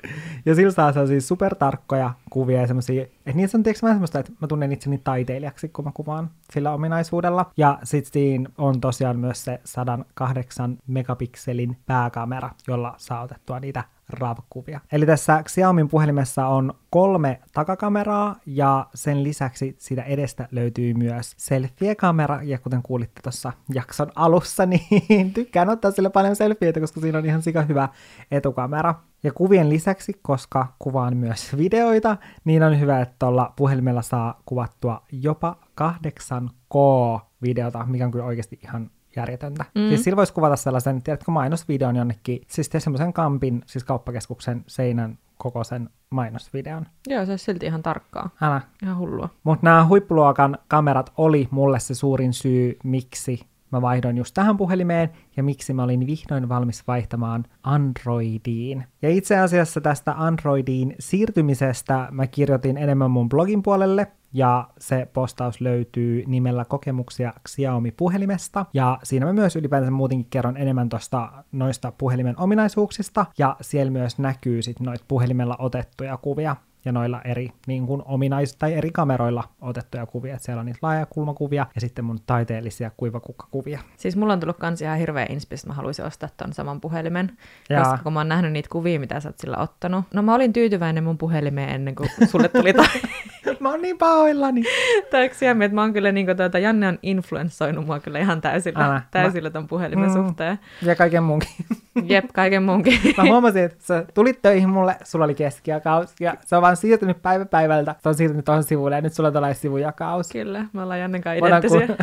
Ja sillä saa sellaisia supertarkkoja kuvia ja semmoisia, että niissä on tietysti vähän semmoista, että mä tunnen itseni taiteilijaksi, kun mä kuvaan sillä ominaisuudella. Ja sitten siinä on tosiaan myös se 108 megapikselin pääkamera, jolla saa otettua niitä RAW-kuvia. Eli tässä Xiaomin puhelimessa on kolme takakameraa ja sen lisäksi siitä edestä löytyy myös selfie-kamera ja kuten kuulitte tuossa jakson alussa, niin tykkään ottaa sille paljon selfieitä, koska siinä on ihan sika hyvä etukamera. Ja kuvien lisäksi, koska kuvaan myös videoita, niin on hyvä, että tuolla puhelimella saa kuvattua jopa 8K-videota, mikä on kyllä oikeasti ihan järjetöntä. Mm. Siis sillä voisi kuvata sellaisen, tiedätkö, mainosvideon jonnekin, siis semmoisen kampin, siis kauppakeskuksen seinän kokoisen mainosvideon. Joo, se olisi silti ihan tarkkaa. Älä. Ihan hullua. Mutta nämä huippuluokan kamerat oli mulle se suurin syy, miksi mä vaihdoin just tähän puhelimeen ja miksi mä olin vihdoin valmis vaihtamaan Androidiin. Ja itse asiassa tästä Androidiin siirtymisestä mä kirjoitin enemmän mun blogin puolelle, ja se postaus löytyy nimellä kokemuksia Xiaomi-puhelimesta. Ja siinä mä myös ylipäänsä muutenkin kerron enemmän tosta noista puhelimen ominaisuuksista, ja siellä myös näkyy sit noita puhelimella otettuja kuvia ja noilla eri niin kuin ominais- tai eri kameroilla otettuja kuvia. Et siellä on niitä laajakulmakuvia ja sitten mun taiteellisia kuivakukkakuvia. Siis mulla on tullut kans ihan hirveä inspis, että mä haluaisin ostaa ton saman puhelimen. Jaa. Koska kun mä oon nähnyt niitä kuvia, mitä sä oot sillä ottanut. No mä olin tyytyväinen mun puhelimeen ennen kuin sulle tuli toi Mä oon niin pahoillani. Xiaomi, että mä oon kyllä niinku tuota, Janne on influenssoinut mua kyllä ihan täysillä, Älä. täysillä ton puhelimen Mm. suhteen. Ja kaiken muunkin. Jep, kaiken munkin. Mä huomasin, että sä tulit töihin mulle, sulla oli keskiakaus, ja se on vaan siirtynyt päivä päivältä. Se on siirtynyt tuohon sivulle, ja nyt sulla on tällainen sivujakaus. Kyllä, me ollaan Jannen kanssa Mä otan, identtisiä.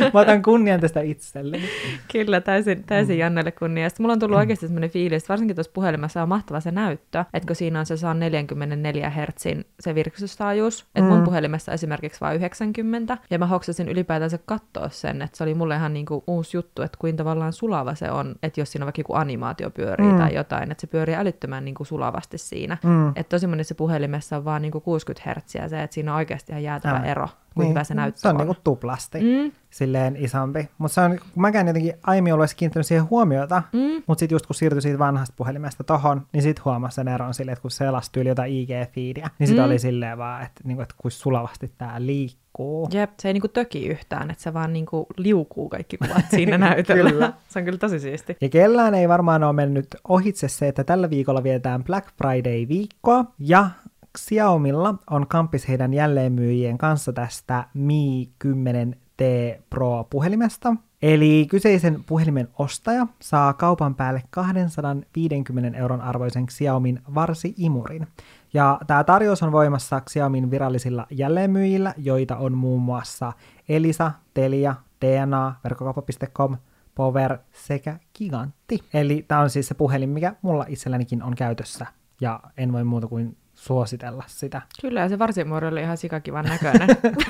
kun... mä otan kunnian tästä itselleni. Kyllä, täysin, täysin Mm. Jannelle kunnia. Sitten mulla on tullut oikeasti sellainen fiilis, että varsinkin tuossa puhelimessa on mahtava se näyttö, että kun siinä on se 144 hertsin se virkistystaajuus, että mun Mm. puhelimessa esimerkiksi vain 90, ja mä hoksasin ylipäätänsä katsoa sen, että se oli mulle ihan niinku uusi juttu, että kuin tavallaan sulava se on, että jos siinä on vaikka joku animaatio pyörii Mm. tai jotain, että se pyörii älyttömän niinku sulavasti siinä. Mm. Että tosi monessa puhelimessa on vaan niinku 60 hertsiä se, että siinä on oikeasti ihan jäätävä Älä. ero, kuin hyvä se näyttö Se on on. niinku tuplasti. Mm, silleen isompi. Mutta se on, kun mäkään jotenkin aiemmin olisi kiinnittänyt siihen huomiota, mm, mutta sitten just kun siirtyi siitä vanhasta puhelimesta tohon, niin sitten huomasi sen eron silleen, että kun selastui yli jotain IG-feedia, niin sitten Mm. oli silleen vaan, että, niinku, että kuin sulavasti tämä liikkuu. Jep, se ei niinku töki yhtään, että se vaan niinku liukuu kaikki kuvat siinä näytöllä. Kyllä. Se on kyllä tosi siisti. Ja kellään ei varmaan ole mennyt ohitse se, että tällä viikolla vietetään Black Friday-viikkoa, ja Xiaomilla on kampis heidän jälleenmyyjien kanssa tästä Mi 10T Pro-puhelimesta. Eli kyseisen puhelimen ostaja saa kaupan päälle 250 euron arvoisen Xiaomin varsi-imurin. Ja tämä tarjous on voimassa Xiaomin virallisilla jälleenmyyjillä, joita on muun muassa Elisa, Telia, DNA, verkkokauppa.com, Power sekä Gigantti. Eli tämä on siis se puhelin, mikä mulla itsellänikin on käytössä, ja en voi muuta kuin suositella sitä. Kyllä, ja se varsimuori oli ihan sikakivan näköinen.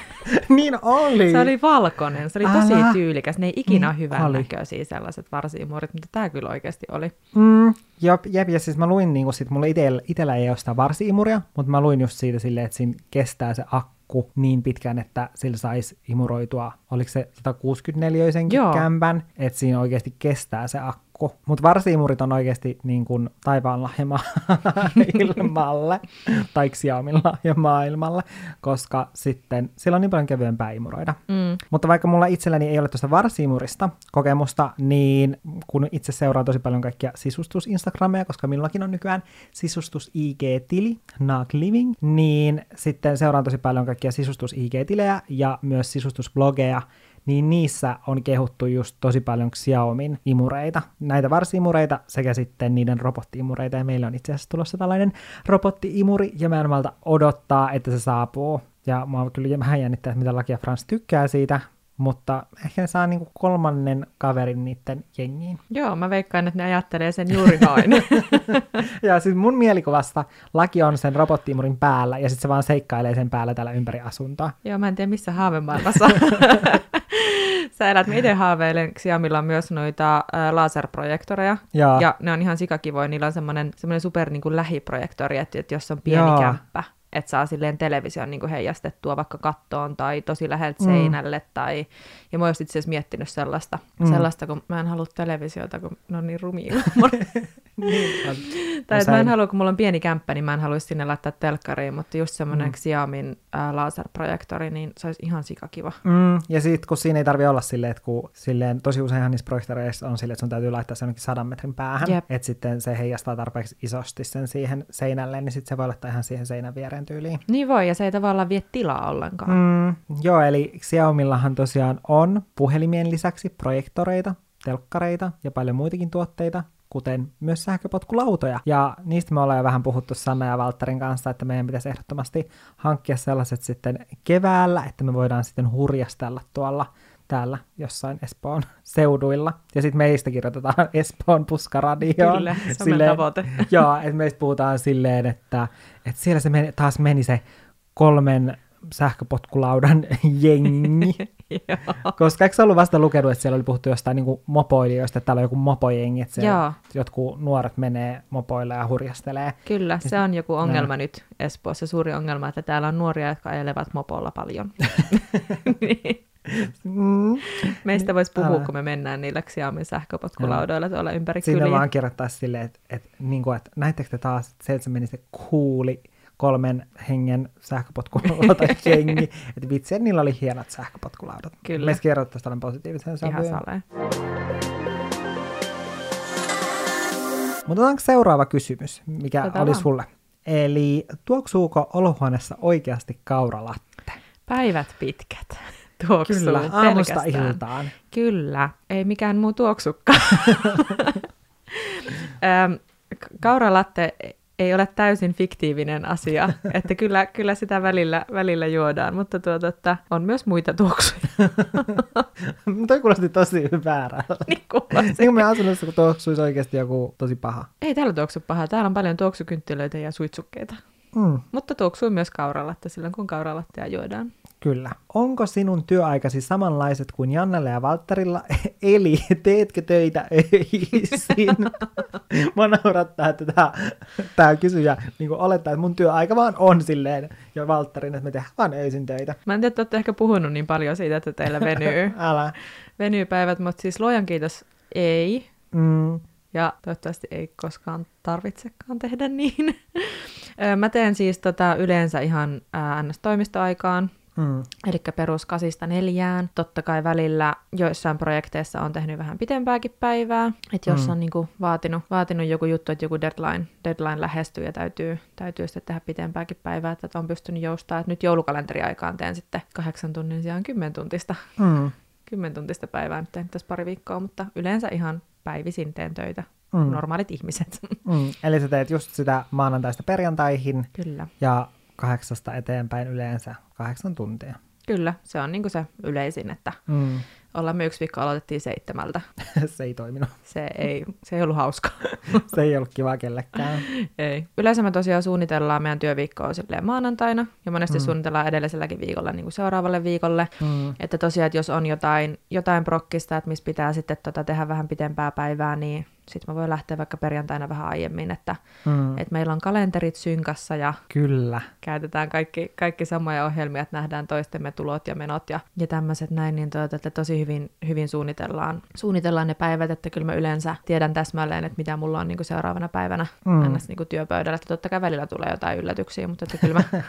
niin oli! se oli valkoinen, se oli tosi Älä. tyylikäs. Ne ei ikinä Niin hyvän oli. näköisiä sellaiset varsimuorit, mutta tämä kyllä oikeasti oli. Mm, jop, jep, ja siis mä luin niinku sit, mulla itellä, itellä ei ole sitä varsi-imuria, mutta mä luin just siitä silleen, että siinä kestää se akku niin pitkään, että sillä saisi imuroitua, oliko se 164 Joo. kämpän, että siinä oikeasti kestää se akku. Mutta varsi-imurit on oikeasti niin kuin taivaan lahja ilmalle, tai Xiaomin lahja maailmalle, koska sitten sillä on niin paljon kevyempää imuroida. Mm. Mutta vaikka mulla itselläni ei ole tuosta varsiimurista kokemusta, niin kun itse seuraan tosi paljon kaikkia sisustus-instagrameja, koska minullakin on nykyään sisustus-IG-tili, Nag Living, niin sitten seuraan tosi paljon kaikkia sisustus-IG-tilejä ja myös sisustusblogeja, niin niissä on kehuttu just tosi paljon Xiaomin imureita, näitä varsiimureita sekä sitten niiden robottiimureita, ja meillä on itse asiassa tulossa tällainen robottiimuri, ja mä en malta odottaa, että se saapuu. Ja mä oon kyllä vähän jännittää, että mitä Lakia Frans tykkää siitä, mutta ehkä ne saa niinku kolmannen kaverin niiden jengiin. Joo, mä veikkaan, että ne ajattelee sen juuri noin. Ja siis mun mielikuvasta Laki on sen robottiimurin päällä, ja sitten se vaan seikkailee sen päällä täällä ympäri asuntoa. Joo, mä en tiedä missä haavemaailmassa. Sä elät, mä itse haaveilen, Xiaomilla on myös noita ä, laserprojektoreja, Ja, ja ne on ihan sikakivoja, niillä on semmoinen, semmoinen super niin kuin lähiprojektori, että, että jos on pieni Joo. kämppä, että saa silleen television niin kuin heijastettua vaikka kattoon tai tosi läheltä Mm. seinälle. Tai, ja mä oon itse asiassa miettinyt sellaista, Mm. mm. sellaista, kun mä en halua televisiota, kun ne on niin rumia. niin, on. tai että mä en halua, kun mulla on pieni kämppä, niin mä en haluaisi sinne laittaa telkkariin, mutta just semmoinen Mm. Xiaomin ää, laserprojektori, niin se olisi ihan sikakiva. Mm, ja sitten kun siinä ei tarvi olla silleen, että kun silleen, tosi useinhan niissä projektoreissa on silleen, että sun täytyy laittaa se jonnekin sadan metrin päähän, Jep. että sitten se heijastaa tarpeeksi isosti sen siihen seinälle, niin sitten se voi laittaa ihan siihen seinän viereen tyyliin. Niin voi, ja se ei tavallaan vie tilaa ollenkaan. Mm, joo, eli Xiaomillahan tosiaan on puhelimien lisäksi projektoreita, telkkareita ja paljon muitakin tuotteita, kuten myös sähköpotkulautoja. Ja niistä me ollaan jo vähän puhuttu Sanna ja Valtterin kanssa, että meidän pitäisi ehdottomasti hankkia sellaiset sitten keväällä, että me voidaan sitten hurjastella tuolla täällä jossain Espoon seuduilla. Ja sitten meistä kirjoitetaan Espoon puskaradioon. Kyllä, se meidän tavoite. Joo, että meistä puhutaan silleen, että, että siellä se meni, taas meni se kolmen sähköpotkulaudan jengi. Koska eikö ollut vasta lukenut, että siellä oli puhuttu jostain niin mopoilijoista, että täällä on joku mopojengi, että siellä jotkut nuoret menee mopoille ja hurjastelee. Kyllä, se on joku ongelma No. nyt Espoossa, suuri ongelma, että täällä on nuoria, jotka ajelevat mopolla paljon. Niin. Mm. Meistä voisi puhua, älä. kun me mennään niillä Xiaomin sähköpotkulaudoilla tuolla ympäri Sinne kyliä. vaan kirjoittaa silleen, että, että, niin kuin, että näittekö te taas, että se, että se meni se kuuli kolmen hengen sähköpotkulauta jengi, että vitsi, niillä oli hienot sähköpotkulaudat. Kyllä. Meistä kirjoittaisi tällainen positiivisen Ihan sävyyn. saleen. Mutta otetaanko seuraava kysymys, mikä Otetaan oli vaan. sulle? Eli tuoksuuko olohuoneessa oikeasti kauralatte? Päivät pitkät. Tuoksuu Kyllä, aamusta pelkästään. iltaan. Kyllä, ei mikään muu k- kauralatte ei ole täysin fiktiivinen asia, että kyllä, kyllä sitä välillä, välillä juodaan, mutta tuota, että on myös muita tuoksuja. Toi kuulosti tosi väärältä. niin kuulosti. Niin kuin me asunnossa, kun tuoksuisi oikeasti joku tosi paha. Ei täällä tuoksu pahaa. Täällä on paljon tuoksukynttilöitä ja suitsukkeita. Mm, Mutta tuoksuu myös kauralatte silloin, kun kauralattea juodaan. Kyllä. Onko sinun työaikasi samanlaiset kuin Jannella ja Valtterilla? Eli teetkö töitä öisin? Mä naurattaa, että tämä, tämä kysyjä niin olettaa, että mun työaika vaan on silleen, ja Valtterin, että me tehdään vaan öisin töitä. Mä en tiedä, että olette ehkä puhunut niin paljon siitä, että teillä venyy, Älä. venyy päivät, mutta siis luojan kiitos ei. Mm, Ja toivottavasti ei koskaan tarvitsekaan tehdä niin. Mä teen siis tota yleensä ihan ää, NS-toimistoaikaan, mm, eli perus kasista neljään. Totta kai välillä joissain projekteissa on tehnyt vähän pitempääkin päivää, että jos Mm. on niinku vaatinut, vaatinut joku juttu, että joku deadline, deadline lähestyy ja täytyy, täytyy sitten tehdä pitempääkin päivää, että on pystynyt joustaa. Et nyt joulukalenteriaikaan teen sitten kahdeksan tunnin sijaan kymmentuntista, mm, kymmentuntista päivää nyt teen tässä pari viikkoa, mutta yleensä ihan päivisin teen töitä, mm. normaalit ihmiset. mm. Eli sä teet just sitä maanantaista perjantaihin Kyllä. ja kahdeksasta eteenpäin yleensä kahdeksan tuntia. Kyllä, se on niinku se yleisin, että Mm. ollaan me yksi viikko aloitettiin seitsemältä. se ei toiminut. Se ei, se ei ollut hauska. Se ei ollut kiva kellekään. ei. Yleensä me tosiaan suunnitellaan meidän työviikkoa maanantaina, ja monesti mm. suunnitellaan edelliselläkin viikolla niin kuin seuraavalle viikolle. Mm. Että tosiaan, että jos on jotain, jotain prokkista, että missä pitää sitten tota tehdä vähän pitempää päivää, niin sitten mä voin lähteä vaikka perjantaina vähän aiemmin, että, Mm. että meillä on kalenterit synkassa ja Kyllä. käytetään kaikki, kaikki samoja ohjelmia, että nähdään toistemme tulot ja menot ja, ja tämmöiset näin, niin tuota, että tosi hyvin, hyvin suunnitellaan, suunnitellaan ne päivät, että kyllä mä yleensä tiedän täsmälleen, että mitä mulla on niin kuin seuraavana päivänä Mm. ns. Niin kuin työpöydällä, että totta kai välillä tulee jotain yllätyksiä, mutta että kyllä mä,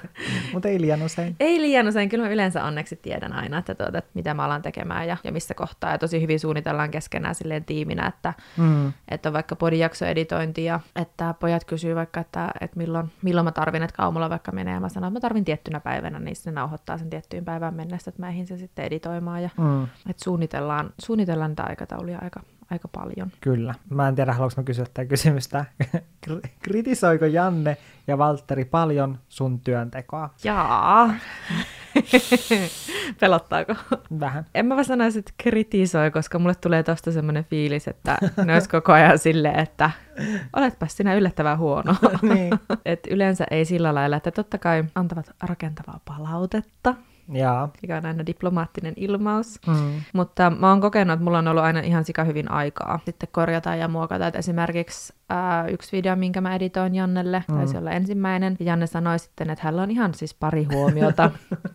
Mutta ei liian usein. ei liian usein, kyllä mä yleensä onneksi tiedän aina, että, tuota, että mitä mä alan tekemään ja, ja missä kohtaa, ja tosi hyvin suunnitellaan keskenään silleen tiiminä, että, Mm. Että on vaikka podijaksoeditointi ja että pojat kysyy vaikka, että, että milloin, milloin mä tarvin, että aamulla vaikka menee ja mä sanon, että mä tarvin tiettynä päivänä, niin se nauhoittaa sen tiettyyn päivään mennessä, että mä ehdin sen sitten editoimaan ja Mm. että suunnitellaan, suunnitellaan niitä aikatauluja aika, aika paljon. Kyllä. Mä en tiedä, haluanko mä kysyä tätä kysymystä. Kri- Kritisoiko Janne ja Valtteri paljon sun työntekoa? Jaa. Pelottaako? Vähän. En mä vaan sanoisi, että kritisoi, koska mulle tulee tosta semmoinen fiilis, että ne olisi koko ajan silleen, että oletpas sinä yllättävän huono. niin. Et yleensä ei sillä lailla, että totta kai antavat rakentavaa palautetta, Jaa. mikä on aina diplomaattinen ilmaus. Mm. Mutta mä oon kokenut, että mulla on ollut aina ihan sika hyvin aikaa sitten korjata ja muokata. Et esimerkiksi ää, yksi video, minkä mä editoin Jannelle, Mm. taisi olla ensimmäinen. Ja Janne sanoi sitten, että hänellä on ihan siis pari huomiota.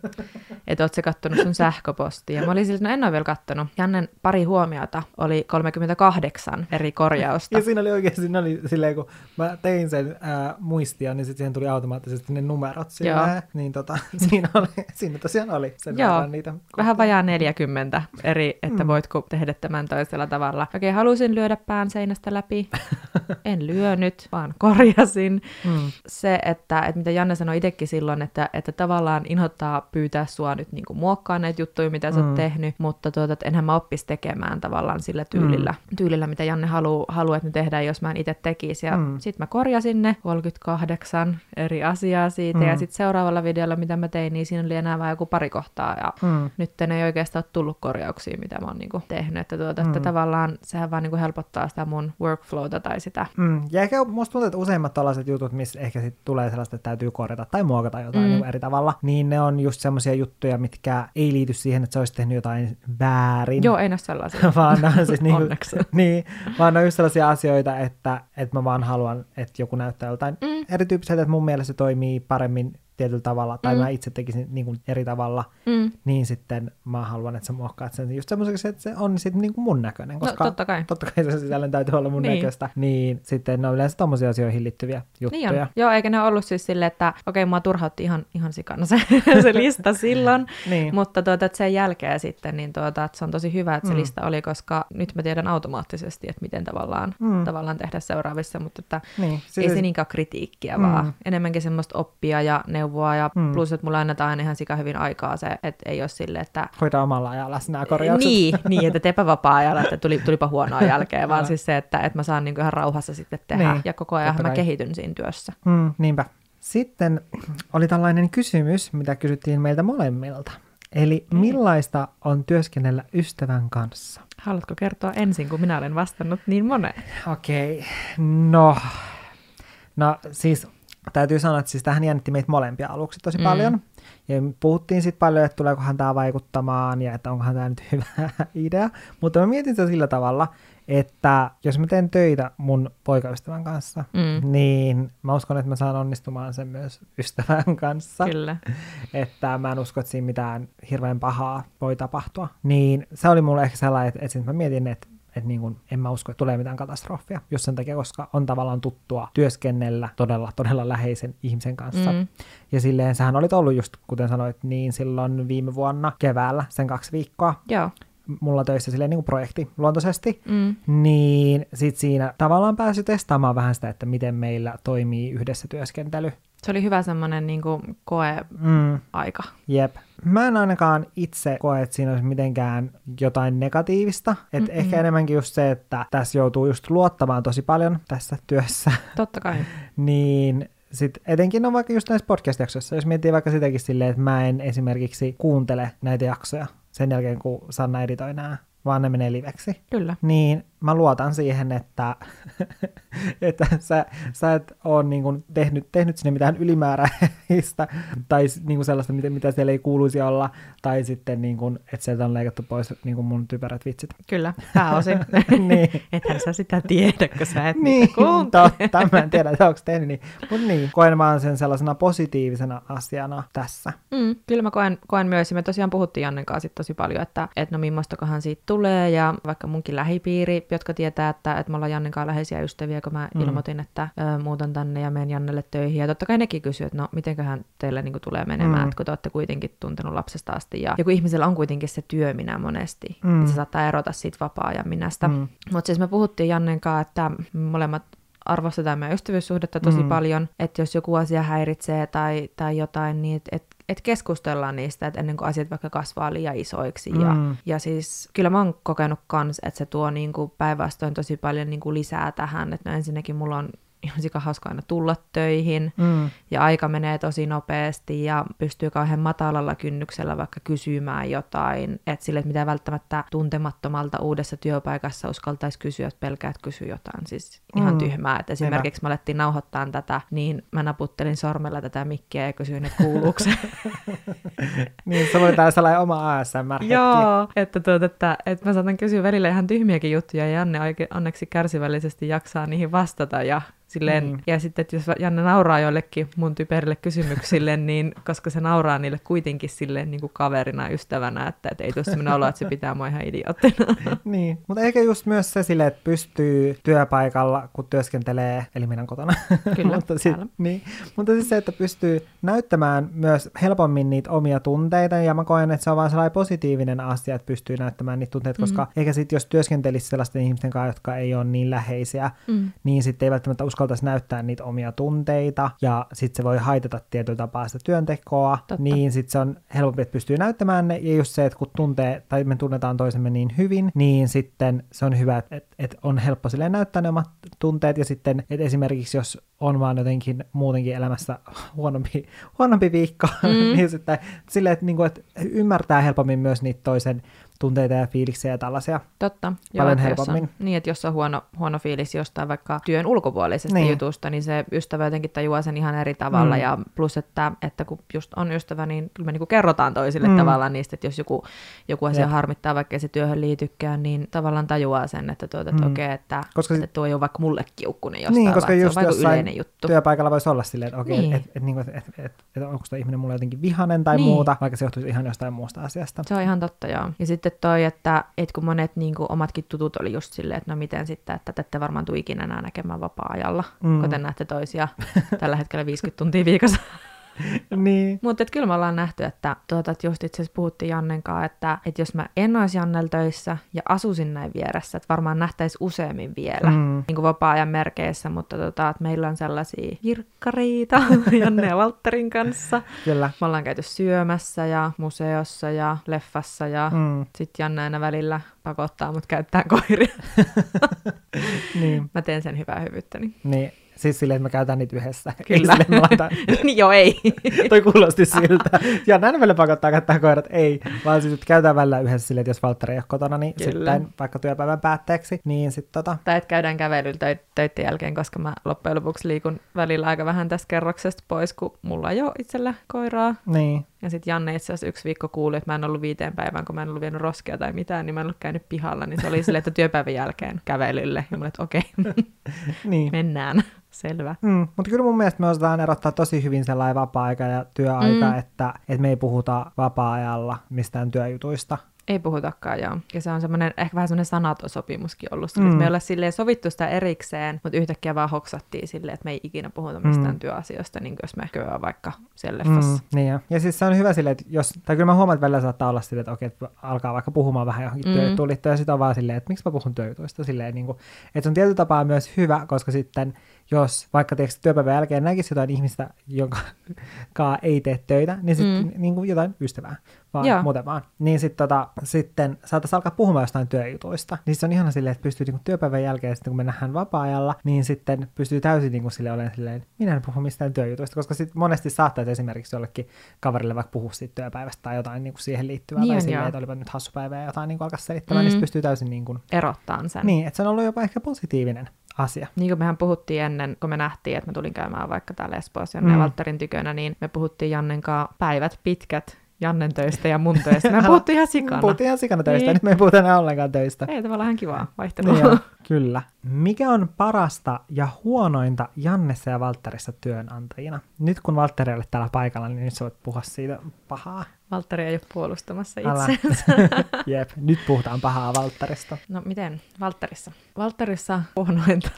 että oot sä kattonut sun sähköpostia. Mä olin siltä, no en ole vielä kattonut. Jannen pari huomiota oli 38 eri korjausta. Ja siinä oli oikein, siinä oli silleen, kun mä tein sen ää, muistia, niin sitten siihen tuli automaattisesti ne numerot silleen. Niin tota, siinä, oli, siinä tosiaan oli sen Joo. niitä. Vähän vajaa 40 eri, että Mm. voitko tehdä tämän toisella tavalla. Okei, halusin lyödä pään seinästä läpi. En lyönyt, vaan korjasin. Mm. Se, että, että mitä Janne sanoi itsekin silloin, että, että tavallaan inhottaa pyytää sua nyt niin muokkaa näitä juttuja, mitä sä Mm. oot tehnyt, mutta tuota, että enhän mä oppisi tekemään tavallaan sillä tyylillä, mm. tyylillä mitä Janne haluaa, halu, että me tehdään, jos mä en itse tekisi. Ja Mm. mm. sitten mä korjasin ne 38 eri asiaa siitä, Mm. ja sitten seuraavalla videolla, mitä mä tein, niin siinä oli enää vain joku pari kohtaa, ja Mm. nyt ei oikeastaan ole tullut korjauksia, mitä mä oon niinku tehnyt, että, tuota, että Mm. tavallaan sehän vaan niinku helpottaa sitä mun workflowta tai sitä. Mm. Ja ehkä musta tuntuu, että useimmat tällaiset jutut, missä ehkä sit tulee sellaista, että täytyy korjata tai muokata jotain Mm. mm. eri tavalla, niin ne on just semmoisia juttuja, mitkä ei liity siihen, että se olisi tehnyt jotain väärin. Joo, ei ole sellaisia. vaan ne on siis niinku, niin, vaan ne on just sellaisia asioita, että, että mä vaan haluan, että joku näyttää joltain Mm. erityyppiseltä, että mun mielestä se toimii paremmin tietyllä tavalla, tai Mm. mä itse tekisin niin kuin eri tavalla, Mm. niin sitten mä haluan, että sä muokkaat sen just semmoiseksi, että se on sitten niin kuin mun näköinen, koska No, totta kai. totta kai se sisällön täytyy olla mun Niin. näköistä, niin sitten ne on yleensä tommosiin asioihin liittyviä Niin juttuja. on. Joo, eikä ne ollut siis silleen, että okei, mua turhautti ihan, ihan sikana se, se lista silloin, Niin. mutta tuota, että sen jälkeen sitten, niin tuota, että se on tosi hyvä, että se Mm. lista oli, koska nyt mä tiedän automaattisesti, että miten tavallaan, Mm. tavallaan tehdä seuraavissa, mutta että niin. ei se niinkään ole kritiikkiä, Mm. vaan enemmänkin semmoista oppia ja neuvoa neuvoa ja Mm. mm. plus, että mulla annetaan ihan sika hyvin aikaa se, että ei ole sille, että Hoida omalla ajalla nämä korjaukset. niin, niin, että teepä vapaa-ajalla, että tuli, tulipa huonoa jälkeen, vaan siis se, että, että mä saan niin ihan rauhassa sitten tehdä Niin, ja koko ajan mä kehityn siinä työssä. Mm, niinpä. Sitten oli tällainen kysymys, mitä kysyttiin meiltä molemmilta. Eli millaista on työskennellä ystävän kanssa? Haluatko kertoa ensin, kun minä olen vastannut niin moneen? Okei, no, no siis täytyy sanoa, että siis tähän jännitti meitä molempia aluksi tosi mm. Paljon. Ja puhuttiin sitten paljon, että tuleekohan tämä vaikuttamaan ja että onkohan tämä nyt hyvä idea. Mutta mä mietin sitä sillä tavalla, että jos mä teen töitä mun poikaystävän kanssa, Mm. niin mä uskon, että mä saan onnistumaan sen myös ystävän kanssa. Kyllä. Että mä en usko, että siinä mitään hirveän pahaa voi tapahtua. Niin se oli mulle ehkä sellainen, että, että mä mietin, että että niin kun, en mä usko, että tulee mitään katastrofia, jos sen takia, koska on tavallaan tuttua työskennellä todella, todella läheisen ihmisen kanssa. Mm. Ja silleen sähän olit ollut just, kuten sanoit, niin silloin viime vuonna keväällä sen kaksi viikkoa Joo. mulla töissä silleen niin kuin projekti luontoisesti, Mm. niin sit siinä tavallaan pääsi testaamaan vähän sitä, että miten meillä toimii yhdessä työskentely. Se oli hyvä semmoinen niin koe-aika. Mm. Jep. Mä en ainakaan itse koe, että siinä olisi mitenkään jotain negatiivista. Et Mm-mm. ehkä enemmänkin just se, että tässä joutuu just luottamaan tosi paljon tässä työssä. Totta kai. niin sit etenkin on vaikka just näissä podcast-jaksoissa, jos miettii vaikka sitäkin silleen, että mä en esimerkiksi kuuntele näitä jaksoja sen jälkeen, kun Sanna editoi nämä, vaan ne menee liveksi. Kyllä. Niin mä luotan siihen, että, että sä, sä et ole niin kuin tehnyt, tehnyt sinne mitään ylimääräistä tai niin kuin sellaista, mitä, mitä siellä ei kuuluisi olla, tai sitten niin kuin, että sieltä on leikattu pois niin kuin mun typerät vitsit. Kyllä, pääosin. niin. Ethän sä sitä tiedä, kun sä et Niin, totta. Mä en tiedä, että onko tehnyt niin. Mutta niin, koen vaan sen sellaisena positiivisena asiana tässä. Mm, kyllä mä koen, koen myös, ja me tosiaan puhuttiin Jannen kanssa tosi paljon, että, että no millaistakohan siitä tulee, ja vaikka munkin lähipiiri, jotka tietää, että, että me ollaan Jannen kanssa läheisiä ystäviä, kun mä Mm. ilmoitin, että ö, muutan tänne ja menen Jannelle töihin, ja totta kai nekin kysyy, että no mitenköhän teille niin tulee menemään, Mm. että kun te olette kuitenkin tuntenut lapsesta asti, ja, ja kun ihmisellä on kuitenkin se työ minä monesti, Mm. että se saattaa erota siitä vapaa-ajan minästä. Mm. Mutta siis me puhuttiin Jannen kanssa, että molemmat arvostetaan meidän ystävyyssuhdetta tosi Mm. paljon, että jos joku asia häiritsee tai, tai jotain, niin että et, et keskustellaan niistä, että ennen kuin asiat vaikka kasvaa liian isoiksi. Ja, Mm. ja siis kyllä mä oon kokenut kans, että se tuo niinku päinvastoin tosi paljon niinku lisää tähän, että no ensinnäkin mulla on ihan sika hauska aina tulla töihin, Mm. ja aika menee tosi nopeasti ja pystyy kauhean matalalla kynnyksellä vaikka kysymään jotain, että sille, että mitä välttämättä tuntemattomalta uudessa työpaikassa uskaltaisi kysyä, että pelkäät kysyä jotain, siis ihan Mm. tyhmää, että esimerkiksi me alettiin nauhoittaa tätä, niin mä naputtelin sormella tätä mikkiä ja kysyin, että kuuluuko se. Niin, se oli täällä sellainen oma ASMR-hetki. Joo, että, tuot, että, että mä saatan kysyä välillä ihan tyhmiäkin juttuja ja Janne onneksi kärsivällisesti jaksaa niihin vastata ja Silleen, Mm. mm. Ja sitten, että jos Janne nauraa joillekin mun typerille kysymyksille, niin koska se nauraa niille kuitenkin silleen niin kuin kaverina, ystävänä, että, että ei tule sellainen olo, että se pitää mua ihan idioottina. Niin, mutta ehkä just myös se sille, että pystyy työpaikalla, kun työskentelee, eli meidän kotona. Kyllä, mutta, sit, niin, mutta siis se, että pystyy näyttämään myös helpommin niitä omia tunteita, ja mä koen, että se on vaan sellainen positiivinen asia, että pystyy näyttämään niitä tunteita, koska Mhm. eikä sitten jos työskentelisi sellaisten ihmisten kanssa, jotka ei ole niin läheisiä, Mm. niin sitten ei välttämättä uskaltaisi näyttää niitä omia tunteita, ja sitten se voi haitata tietyllä tapaa sitä työntekoa, Totta. niin sitten se on helpompi, että pystyy näyttämään ne, ja just se, että kun tuntee, tai me tunnetaan toisemme niin hyvin, niin sitten se on hyvä, että, että, on helppo silleen näyttää ne omat tunteet, ja sitten, että esimerkiksi jos on vaan jotenkin muutenkin elämässä huonompi, huonompi viikko. Mm. niin sitten silleen, että, niin kuin, että ymmärtää helpommin myös niitä toisen tunteita ja fiiliksiä ja tällaisia. Totta. Paljon jos helpommin. on, niin, että jos on huono, huono fiilis jostain vaikka työn ulkopuolisesta Niin. niin. jutusta, niin se ystävä jotenkin tajuaa sen ihan eri tavalla. Mm. Ja plus, että, että kun just on ystävä, niin kyllä me niinku kerrotaan toisille Mm. tavallaan niistä, että jos joku, joku asia Jep. harmittaa, vaikka se työhön liitykään, niin tavallaan tajuaa sen, että, tuota, että Mm. okei, että, Koska että tuo ei ole vaikka mulle kiukkunen jostain, Niin, koska vaan just se on vaikka yleinen juttu. työpaikalla voisi olla silleen, että okei, Niin. että et, et, et, et, et, et, onko tuo ihminen mulle jotenkin vihanen tai Niin. muuta, vaikka se johtuisi ihan jostain muusta asiasta. Se on ihan totta, joo. Ja sitten toi, että, että kun monet niin kuin, omatkin tutut oli just silleen, että no miten sitten, että te ette varmaan tule ikinä enää näkemään vapaa-ajalla, Mm. mm. kun te näette toisia tällä hetkellä 50 tuntia viikossa. niin. Mutta kyllä me ollaan nähty, että, tuota, että just itse asiassa puhuttiin Jannen kanssa, että, että jos mä en olisi Jannel töissä ja asuisin näin vieressä, että varmaan nähtäisi useammin vielä Mm. niin kuin vapaa-ajan merkeissä, mutta tota, että meillä on sellaisia virkkareita Janne ja Valtterin kanssa. Kyllä. Me ollaan käyty syömässä ja museossa ja leffassa ja. Mm. sitten Janne aina välillä pakottaa mut käyttää koiria. Niin. Mä teen sen hyvää hyvyyttäni. niin. Siis silleen, että me käytetään niitä yhdessä. Ei Kyllä. silleen, laitan... niin joo, ei. Toi kuulosti siltä. Ja näin välillä pakottaa käyttää koirat. Ei, vaan siis että käytetään välillä yhdessä silleen, että jos Valtteri ei ole kotona, niin Kyllä. sitten vaikka työpäivän päätteeksi, niin sitten tota, tai että käydään kävelyllä tö- töiden jälkeen, koska mä loppujen lopuksi liikun välillä aika vähän tästä kerroksesta pois, kun mulla ei ole itsellä koiraa. niin, Ja sitten Janne itse asiassa yksi viikko kuuli, että mä en ollut viiteen päivään, kun mä en ollut vienyt roskia tai mitään, niin mä en ollut käynyt pihalla, niin se oli silleen, että työpäivän jälkeen kävelylle. Ja mulle, että okei, niin. mennään. Selvä. Mm, mutta kyllä mun mielestä me osataan erottaa tosi hyvin sellainen vapaa-aika ja työaika, mm. että, että me ei puhuta vapaa-ajalla mistään työjutuista. Ei puhutakaan, joo. Ja se on semmoinen, ehkä vähän semmoinen sanaton sopimuskin ollut. Mm. Mm. Me ei olla silleen sovittu sitä erikseen, mutta yhtäkkiä vaan hoksattiin silleen, että me ei ikinä puhuta mistään Mm. työasioista, niin jos me köö vaikka siellä leffassa. Mm, niin jo. Ja siis se on hyvä silleen, että jos, tai kyllä mä huomaan, että välillä saattaa olla silleen, että okei, että alkaa vaikka puhumaan vähän johonkin Mm. mm. työjuttuun ja sitten on vaan silleen, että miksi mä puhun työjutuista silleen, niin kuin, että se on tietyllä tapaa myös hyvä, koska sitten jos vaikka tiedätkö, työpäivän jälkeen näkisi jotain ihmistä, jonka ei tee töitä, niin sitten Mm. mm. niin kuin jotain ystävää, vaan Joo. Muuten vaan. Niin sit, tota, sitten saataisiin alkaa puhumaan jostain työjutuista. Niin se on ihana silleen, että pystyy niin kuin työpäivän jälkeen, sitten kun me nähdään vapaa-ajalla, niin sitten pystyy täysin niin kuin sille olemaan silleen, minä en puhu mistään työjutuista, koska sitten monesti saattaa että esimerkiksi jollekin kaverille vaikka puhua siitä työpäivästä tai jotain niin kuin siihen liittyvää, Niin tai on, silleen, että olipa nyt hassu päivä ja jotain niin kuin alkaa selittämään, Mm. niin sitten pystyy täysin niin kuin, Erottaan sen. niin, että se on ollut jopa ehkä positiivinen asia. Niin kuin mehän puhuttiin ennen, kun me nähtiin, että mä tulin käymään vaikka täällä Espoossa Janne mm. Ja Valtterin tykönä, niin me puhuttiin Jannen kanssa päivät pitkät Jannen töistä ja mun töistä. Me puhuttiin ihan sikana. Puhuttiin ihan sikana töistä, Niin. nyt me ei puhuta enää ollenkaan töistä. Ei tavallaan ihan kivaa vaihtelua. Niin joo, kyllä. Mikä on parasta ja huonointa Jannessa ja Valtterissa työnantajina? Nyt kun Valtteri oli täällä paikalla, niin nyt sä voit puhua siitä pahaa. Valtteri ei ole puolustamassa itseänsä. Jep, nyt puhutaan pahaa Valtterista. No miten? Valtterissa. Valtterissa huonointa.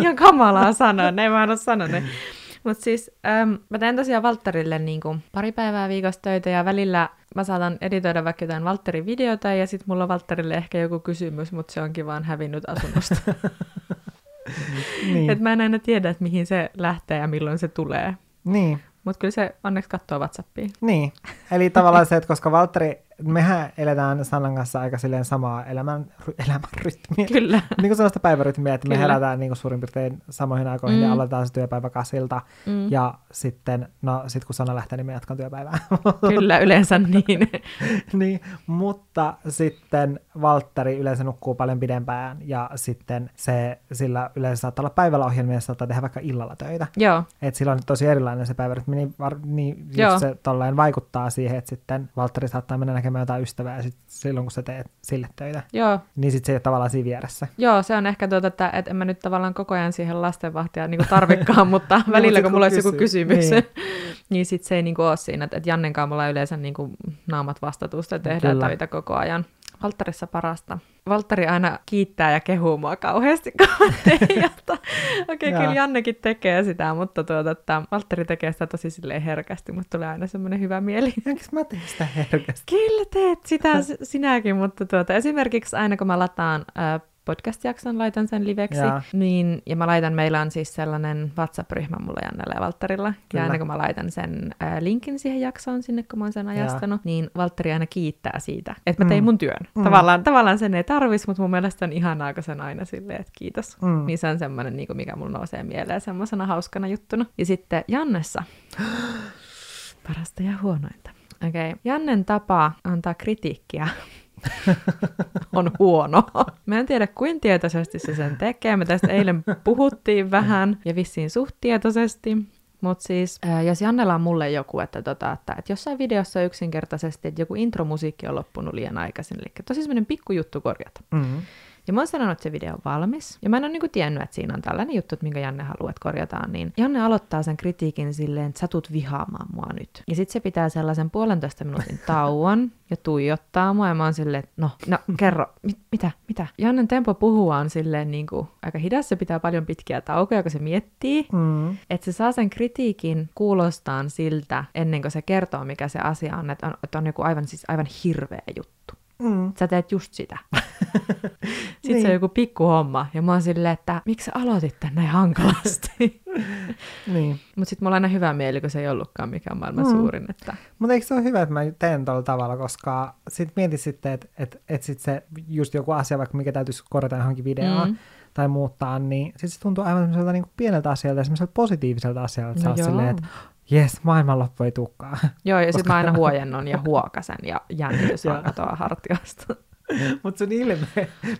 Ihan kamalaa sanoa, näin mä en ole sanonut. Mutta siis äm, mä teen tosiaan Valtterille niinku pari päivää viikossa töitä ja välillä mä saatan editoida vaikka jotain Valtterin videota ja sitten mulla on Valtterille ehkä joku kysymys, mutta se onkin vaan hävinnyt asunnosta. Niin, Et mä en aina tiedä, että mihin se lähtee ja milloin se tulee. niin, Mutta kyllä se onneksi katsoo WhatsAppia. niin. Eli tavallaan se, että koska Valtteri, mehän eletään Sannan kanssa aika silleen samaa elämän, elämän rytmiä. Kyllä. niin kuin sellaista päivärytmiä, että me Kyllä. herätään niin kuin suurin piirtein samoihin aikoihin mm. Mm. ja aloitetaan se työpäivä kasilta. Mm. Ja sitten, no sit kun Sanna lähtee, niin me jatkan työpäivää. Kyllä, yleensä niin. niin, mutta sitten Valtteri yleensä nukkuu paljon pidempään ja sitten se, sillä yleensä saattaa olla päivällä ohjelmia ja saattaa tehdä vaikka illalla töitä. Joo, Et sillä on tosi erilainen se päivärytmi, niin, var, niin just se tolleen vaikuttaa siihen, että sitten Valtteri saattaa mennä näkemään jotain ystävää ja sit silloin kun sä teet sille töitä, joo, niin sitten se ei ole tavallaan siinä vieressä. Joo, se on ehkä tuota, että, että en mä nyt tavallaan koko ajan siihen lastenvahtia niin tarvikkaan, mutta mut välillä kun mulla olisi joku kysymys, niin, niin. sit se ei niin ole siinä, että, Jannen kanssa mulla yleensä niin kuin naamat vastatusta tehdään Kyllä. töitä koko ajan. Valtterissa parasta. Valtteri aina kiittää ja kehuu mua kauheasti, kun mä teen jotain. Okei, okay, kyllä Jannekin tekee sitä, mutta tuota, että Valtteri tekee sitä tosi silleen herkästi, mutta tulee aina semmoinen hyvä mieli. Enkö mä teen sitä herkästi? Kyllä teet sitä sinäkin, mutta tuota, esimerkiksi aina kun mä lataan äh, podcast-jakson, laitan sen liveksi, Jaa. niin, ja mä laitan, meillä on siis sellainen WhatsApp-ryhmä mulla Jannella ja Valtterilla, Kyllä. ja aina kun mä laitan sen äh, linkin siihen jaksoon sinne, kun mä oon sen ajastanut, niin Valtteri aina kiittää siitä, että mä tein Mm. mun työn. Mm. Tavallaan, tavallaan sen ei tarvis, mutta mun mielestä on ihanaa, kun sen aina silleen, että kiitos. Mm. Niin se on semmoinen, niin mikä mulla nousee mieleen semmoisena hauskana juttuna. Ja sitten Jannessa, parasta ja huonointa. Okei, okay. Jannen tapa antaa kritiikkiä on huono. Mä en tiedä, kuin tietoisesti se sen tekee. Me tästä eilen puhuttiin vähän ja vissiin suht tietoisesti. Mutta siis, ää, jos Jannella on mulle joku, että, tota, että, että jossain videossa yksinkertaisesti, että joku intromusiikki on loppunut liian aikaisin, eli tosi semmoinen pikkujuttu korjata, Mm. Ja mä oon sanonut, että se video on valmis. Ja mä en ole niinku tiennyt, että siinä on tällainen juttu, että minkä Janne haluaa, että korjataan. Niin Janne aloittaa sen kritiikin silleen, että sä tulet vihaamaan mua nyt. Ja sitten se pitää sellaisen puolentoista minuutin tauon ja tuijottaa mua. Ja mä oon silleen, että no, no kerro, mit, mitä, mitä? Jannen tempo puhua on silleen niin kuin aika hidas, se pitää paljon pitkiä taukoja, kun se miettii. Mm. Että se saa sen kritiikin kuulostaan siltä, ennen kuin se kertoo, mikä se asia on, että on, että on joku aivan, siis aivan hirveä juttu. Mm. Sä teet just sitä. Sitten Niin. se on joku pikku homma, ja mä oon silleen, että miksi sä aloitit tän näin hankalasti? Niin. Mutta sitten mulla on aina hyvä mieli, kun se ei ollutkaan mikään maailman Mm. suurin. Että... Mutta eikö se ole hyvä, että mä teen tuolla tavalla, koska sit mietit sitten, että et, et sit se just joku asia, vaikka mikä täytyisi korjata johonkin videoon Mm. tai muuttaa, niin sit se tuntuu aivan semmoiselta niinku pieneltä asialta ja semmoiselta positiiviselta asialta, että No sä silleen, että jes, maailmanloppu ei tukkaa. Joo, ja sitten mä aina huojennon ja huokasen ja jännitys vaan Joo. katoaa hartiosta. Mutta sun ilme,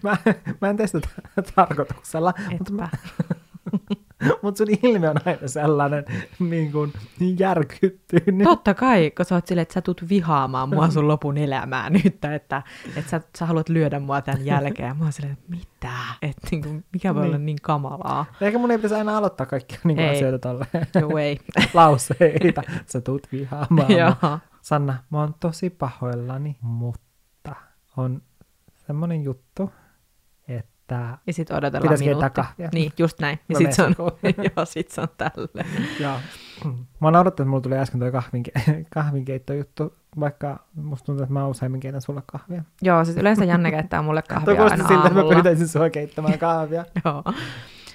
mä, mä en tee sitä tarkoituksella, mutta Etpä. mut sun ilme on aina sellainen niin kuin, järkyttynyt. Totta kai, kun sä oot silleen, että sä tulet vihaamaan mua sun lopun elämää nyt, että, että sä, sä haluat lyödä mua tämän jälkeen. Mä oon silleen, että mitä? Että niin kuin, mikä voi Niin. olla niin kamalaa? Ehkä mun ei pitäisi aina aloittaa kaikkia niin kuin Ei. asioita tolleen Joo, ei. lauseita. Sä tuut vihaamaan. Joo. Sanna, mä oon tosi pahoillani, mutta on semmonen juttu, että... Ja sit odotellaan Pitäisi minuutti. kahvia. Niin, just näin. Ja Mä sit menen se on, joo, sit se on tälle. Ja, mä oon odottanut, että mulla tuli äsken toi kahvinke- kahvinkeittojuttu, vaikka musta tuntuu, että mä useimmin keitän sulle kahvia. Joo, siis yleensä Janne keittää mulle kahvia aina siltä, että mä pyytäisin sua keittämään kahvia. Joo.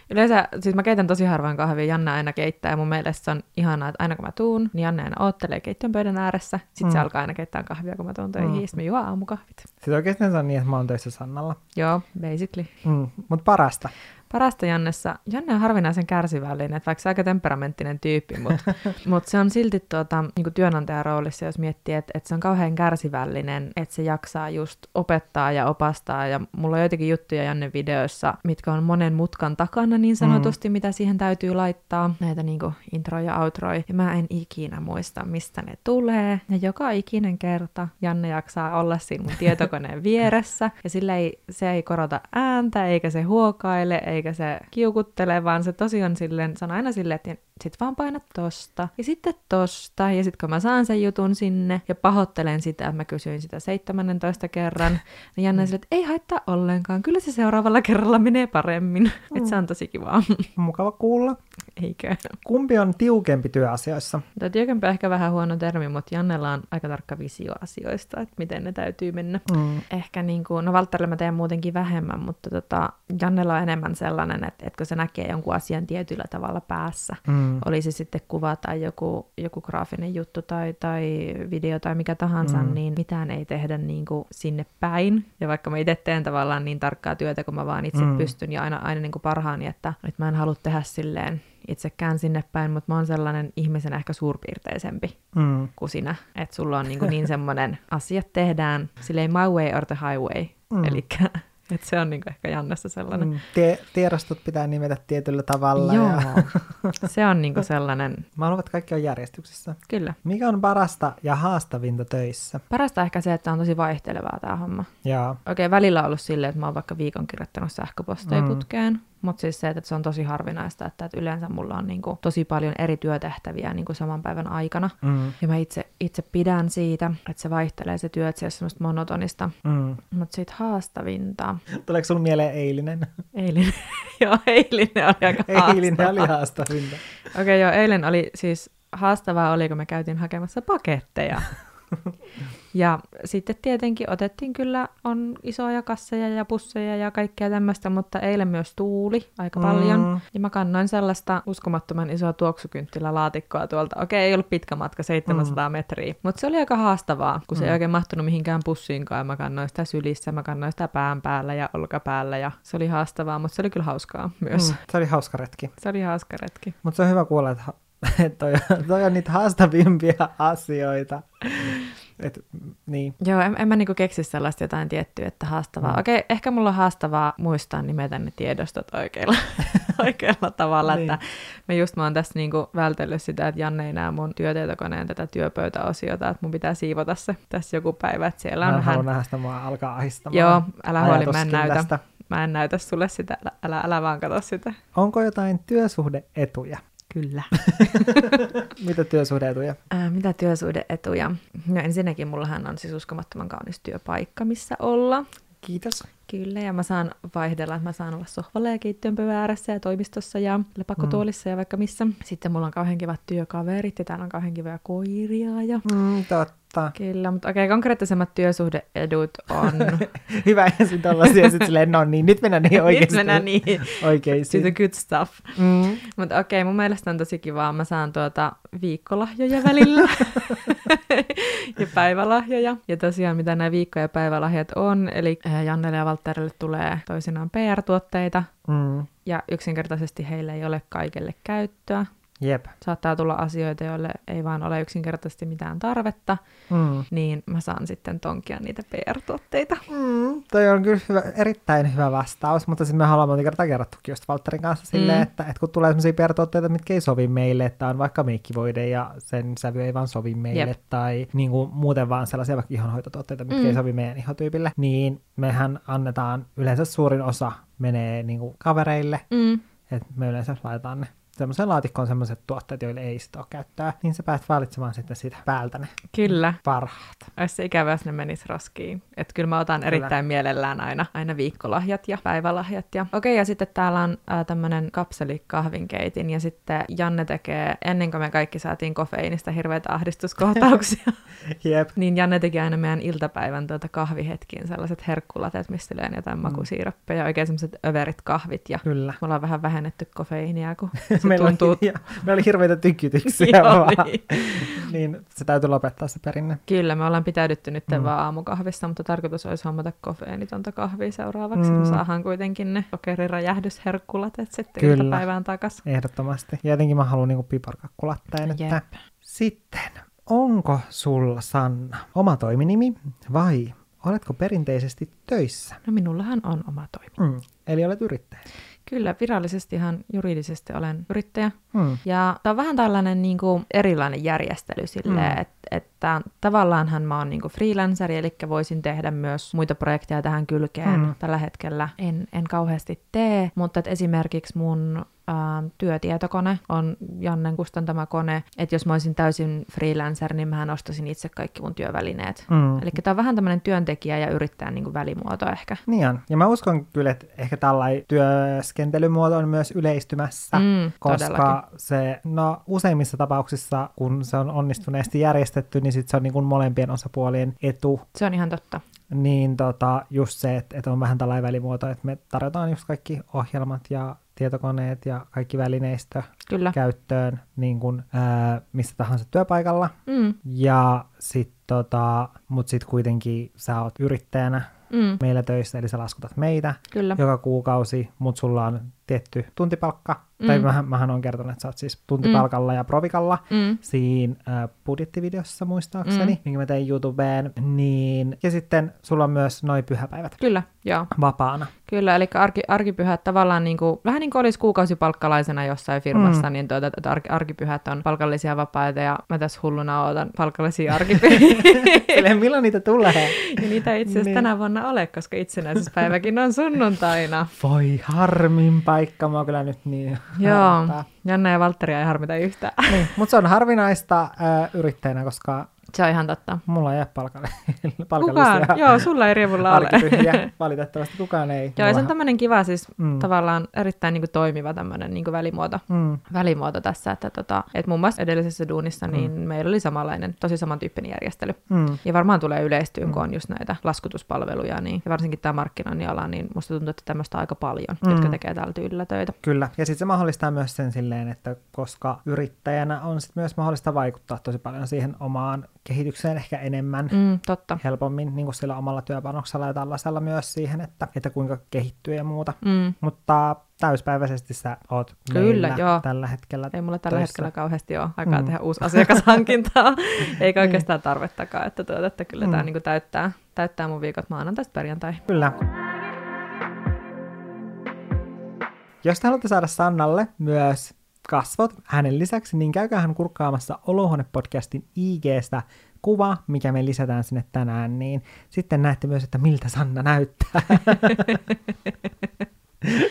Yleensä, siis mä keitän tosi harvoin kahvia, Janne aina keittää, ja mun mielestä se on ihanaa, että aina kun mä tuun, niin Janne aina oottelee keittiön pöydän ääressä, sitten mm. se alkaa aina keittää kahvia, kun mä tuun töihin, Mm. mm. sitten me juo aamukahvit. Sitten oikeasti se on niin, että mä oon töissä Sannalla. Joo, basically. Mm. Mutta parasta. Parasta Jannessa, Janne on harvinaisen kärsivällinen, että vaikka se on aika temperamenttinen tyyppi, mutta mut se on silti tuota, niin työnantajan roolissa, jos miettii, että, että se on kauhean kärsivällinen, että se jaksaa just opettaa ja opastaa, ja mulla on joitakin juttuja Janne videoissa, mitkä on monen mutkan takana niin sanotusti, mm. mitä siihen täytyy laittaa, näitä niin introja ja outroja, ja mä en ikinä muista, mistä ne tulee, ja joka ikinen kerta Janne jaksaa olla siinä mun tietokoneen vieressä, ja sillä ei, se ei korota ääntä, eikä se huokaile, eikä se kiukuttele, vaan se tosiaan silleen, sanoo aina silleen, että sit vaan painat tosta, ja sitten tosta, ja sitten kun mä saan sen jutun sinne, ja pahoittelen sitä, että mä kysyin sitä 17 kerran, niin Janne on silleen, että ei haittaa ollenkaan, kyllä se seuraavalla kerralla menee paremmin. Mm. Että se on tosi kivaa, Mukava kuulla. eikö? Kumpi on tiukempi työasioissa? Tämä tiukempi on ehkä vähän huono termi, mutta Jannella on aika tarkka visio asioista, että miten ne täytyy mennä. Mm. Ehkä niin kuin, no Valtterille mä teen muutenkin vähemmän, mutta tota, Jannella on enemmän sellainen, että, että kun se näkee jonkun asian tietyllä tavalla päässä, Mm. Oli se sitten kuva tai joku, joku graafinen juttu tai, tai video tai mikä tahansa, Mm. mm. niin mitään ei tehdä niin kuin sinne päin. Ja vaikka mä itse teen tavallaan niin tarkkaa työtä, kun mä vaan itse Mm. mm. pystyn ja aina, aina niin kuin parhaani, että, että mä en halua tehdä silleen itsekään sinne päin, mutta mä oon sellainen ihmisen ehkä suurpiirteisempi Mm. kuin sinä. Että sulla on niin, niin semmoinen, asiat tehdään silleen my way or the highway. Mm. Mm. Eli että se on niin kuin ehkä Jannessa sellainen. Mm. Tie- tiedostot pitää nimetä tietyllä tavalla. Joo, Ja... se on niin kuin sellainen, Mä haluan, että kaikki on järjestyksessä. kyllä. Mikä on parasta ja haastavinta töissä? Parasta ehkä se, että on tosi vaihtelevaa tämä homma. Ja Oikein välillä on ollut silleen, että mä oon vaikka viikon kirjoittanut sähköposteja mm. putkeen, mutta siis se, että se on tosi harvinaista, että, että yleensä mulla on niinku tosi paljon eri työtehtäviä niinku saman päivän aikana. mm, Ja mä itse, itse pidän siitä, että se vaihtelee se työ, että se ole semmoista monotonista. mm. Mutta sitten haastavinta. Tuleeko sulla mieleen eilinen? Eilinen. joo, eilinen oli aika eilinen oli haastavaa. haastavinta. Okei, okay, joo, eilen oli siis haastavaa oli, kun me käytiin hakemassa paketteja. Ja sitten tietenkin otettiin kyllä, on isoja kasseja ja pusseja ja kaikkea tämmöistä, mutta eilen myös tuuli aika paljon. Mm. Ja mä kannoin sellaista uskomattoman isoa tuoksukynttilälaatikkoa tuolta. Okei, ei ollut pitkä matka, 700 mm. metriä, mutta se oli aika haastavaa, kun se ei Mm. oikein mahtunut mihinkään pussiinkaan. Mä kannoin sitä sylissä, mä kannoin sitä pään päällä ja olkapäällä ja se oli haastavaa, mutta se oli kyllä hauskaa myös. Mm. Mm. Se oli hauska retki. Se oli hauska retki. Mutta se on hyvä kuulla, että, ha- että toi, toi on niitä haastavimpia asioita. Et, niin. Joo, en, en mä niinku keksi sellaista jotain tiettyä, että haastavaa. Mm. Okei, ehkä mulla on haastavaa muistaa nimetä ne tiedostot oikealla, oikealla tavalla, Niin. niin. että mä just mä oon tässä niinku vältellyt sitä, että Janne ei näe mun työtietokoneen tätä työpöytäosiota, että mun pitää siivota se tässä joku päivä, että siellä Mä on vähän... nähdä sitä, mua alkaa ahistamaan. Joo, älä huoli, mä en näytä. Tästä. mä en näytä sulle sitä, älä, älä, älä vaan katso sitä. Onko jotain työsuhdeetuja? Kyllä. Mitä työsuhdeetuja? Ää, mitä työsuhdeetuja? No ensinnäkin mullahan on siis uskomattoman kaunis työpaikka, missä olla. Kiitos. Kyllä, ja mä saan vaihdella, että mä saan olla sohvalla ja keittiön pöydän ääressä ja toimistossa ja lepakotuolissa mm. ja vaikka missä. Sitten mulla on kauhean kivat työkaverit ja täällä on kauhean kivoja koiria. Ja... Mm, totta. Kyllä, mutta okei, okay, konkreettisemmat työsuhdeedut on... Hyvä ensin tällaisia, ja sitten silleen, no niin, nyt mennään niin oikeasti. nyt mennään niin. Oikeisiin. To the good stuff. Mm. Mutta okei, okay, mun mielestä on tosi kivaa. Mä saan tuota viikkolahjoja välillä ja päivälahjoja. Ja tosiaan, mitä nämä viikko- ja päivälahjat on, eli äh, Jannelle ja Valtterille tulee toisinaan PR-tuotteita, Mm. ja yksinkertaisesti heille ei ole kaikille käyttöä. Jep. Saattaa tulla asioita, joille ei vaan ole yksinkertaisesti mitään tarvetta, Mm. niin mä saan sitten tonkia niitä PR-tuotteita. Mm, toi on kyllä hyvä, erittäin hyvä vastaus, mutta sitten me ollaan monta kertaa kerrottukin just Valtterin kanssa silleen, Mm. että, että kun tulee sellaisia PR-tuotteita, mitkä ei sovi meille, että on vaikka meikkivoide ja sen sävy ei vaan sovi meille, Jep. tai niin kuin muuten vaan sellaisia vaikka ihonhoitotuotteita, mitkä Mm. ei sovi meidän ihotyypille, niin mehän annetaan, yleensä suurin osa menee niin kuin kavereille, Mm. että me yleensä laitetaan ne semmoiseen laatikkoon semmoiset tuotteet, joille ei sitä ole käyttöä, niin sä pääset valitsemaan sitten siitä päältä ne Kyllä. parhaat. Olisi se ikävä, jos ne menis roskiin. Että kyllä mä otan Kyllä. erittäin mielellään aina, aina viikkolahjat ja päivälahjat. Ja... Okei, ja sitten täällä on äh, tämmönen kapselikahvinkeitin, ja sitten Janne tekee, ennen kuin me kaikki saatiin kofeiinista hirveitä ahdistuskohtauksia, Jep. niin Janne teki aina meidän iltapäivän tuota kahvihetkiin sellaiset herkkulatet, mistä tulee jotain makusiirappeja, oikein semmoiset överit kahvit, ja Kyllä. me ollaan vähän vähennetty kofeiinia, kun meillä, tuntuu... oli, meillä oli hirveitä tykytyksiä Joo, vaan. niin. niin se täytyy lopettaa se perinne. Kyllä, me ollaan pitäydytty nyt Mm. vaan aamukahvissa, mutta tarkoitus olisi hommata kofeenitonta kahvia seuraavaksi. Mm. Me saadaan kuitenkin ne sokeriräjähdyshherkkulatet sitten Kyllä. iltapäivään takas. Ehdottomasti. Ja jotenkin mä haluan niinku piparkakkulatteen. Että... Sitten, onko sulla Sanna oma toiminimi vai oletko perinteisesti töissä? No minullahan on oma toimi. Mm. Eli olet yrittäjä. Kyllä, virallisesti ihan juridisesti olen yrittäjä. Mm. Ja tämä on vähän tällainen niin kuin erilainen järjestely silleen, Mm. mm. että, että tavallaanhan mä oon niin kuin freelanceri, eli voisin tehdä myös muita projekteja tähän kylkeen. Mm. Tällä hetkellä en, en kauheasti tee, mutta että esimerkiksi mun ää, työtietokone on Jannen kustantama kone, että jos mä olisin täysin freelancer, niin mähän ostasin itse kaikki mun työvälineet. Mm. Eli tämä on vähän tämmöinen työntekijä ja yrittäjän niin kuin välimuoto ehkä. Niin on. Ja mä uskon kyllä, että ehkä tällainen työskentelymuoto on myös yleistymässä. Mm, koska todellakin. se, no useimmissa tapauksissa, kun se on onnistuneesti järjestetty, niin sit se on niin kuin molempien osapuolien etu. Se on ihan totta. Niin tota, just se, että, että on vähän tällainen välimuoto, että me tarjotaan just kaikki ohjelmat ja tietokoneet ja kaikki välineistö Kyllä. käyttöön niin kuin, ää, missä tahansa työpaikalla. Mm, Ja sit tota, mut sit kuitenkin sä oot yrittäjänä mm, meillä töissä, eli sä laskutat meitä kyllä. joka kuukausi, mutta sulla on tietty tuntipalkka, mm. tai mähän, mähän on kertonut, että sä oot siis tuntipalkalla mm. ja provikalla Mm, siinä äh, budjettivideossa muistaakseni, mm. Minkä mä tein YouTubeen, niin, ja sitten sulla on myös noin pyhäpäivät kyllä, joo. vapaana. Kyllä, eli arki, arkipyhät tavallaan niin kuin, vähän niin kuin olisi kuukausipalkkalaisena jossain firmassa, Mm. niin tuota, että arki, arkipyhät on palkallisia vapaita ja mä tässä hulluna ootan palkallisia arkipyhiä. Milloin niitä tulee? ja niitä itse asiassa Niin. tänä vuonna ole, koska itsenäisyyspäiväkin on sunnuntaina. Voi harmin paikka, mä oon kyllä nyt niin Joo. Janne ja Valtteria ei harmita yhtään. Niin, mutta se on harvinaista äh, yrittäjänä, koska Se on ihan totta. mulla ei ole palkalle- palkallisia Kukaan? Joo, sulla ei rievulla ole. Valitettavasti kukaan ei. Joo, se on tämmöinen kiva siis Mm. tavallaan erittäin niin kuin, toimiva tämmöinen niin kuin välimuoto. Mm. välimuoto tässä, että tota, et muun muassa edellisessä duunissa Mm. niin meillä oli samanlainen, tosi samantyyppinen järjestely. Mm. Ja varmaan tulee yleistyyn, Mm. kun on just näitä laskutuspalveluja, niin, ja varsinkin tämä markkinoinnin ala, niin musta tuntuu, että tämmöistä aika paljon, Mm. mm. jotka tekee tällä tyylillä töitä. Kyllä, ja sitten se mahdollistaa myös sen silleen, että koska yrittäjänä on sit myös mahdollista vaikuttaa tosi paljon siihen omaan kehitykseen ehkä enemmän, mm. Totta. helpommin niin kuin sillä omalla työpanoksella ja tällaisella myös siihen, että, että kuinka kehittyy ja muuta. Mm. Mutta täyspäiväisesti sä oot Kyllä, joo. tällä hetkellä. Ei mulla tällä töissä. hetkellä kauheasti ole aikaa Mm. tehdä uusi asiakashankintaa, eikä oikeastaan tarvettakaan, että, tuota, että kyllä Mm. tämä niinku täyttää, täyttää mun viikot maanantaista perjantaihin. Kyllä. Jos te haluatte saada Sannalle myös kasvot hänen lisäksi, niin käykää hän kurkkaamassa Olohuone-podcastin IGstä kuva, mikä me lisätään sinne tänään, niin sitten näette myös, että miltä Sanna näyttää.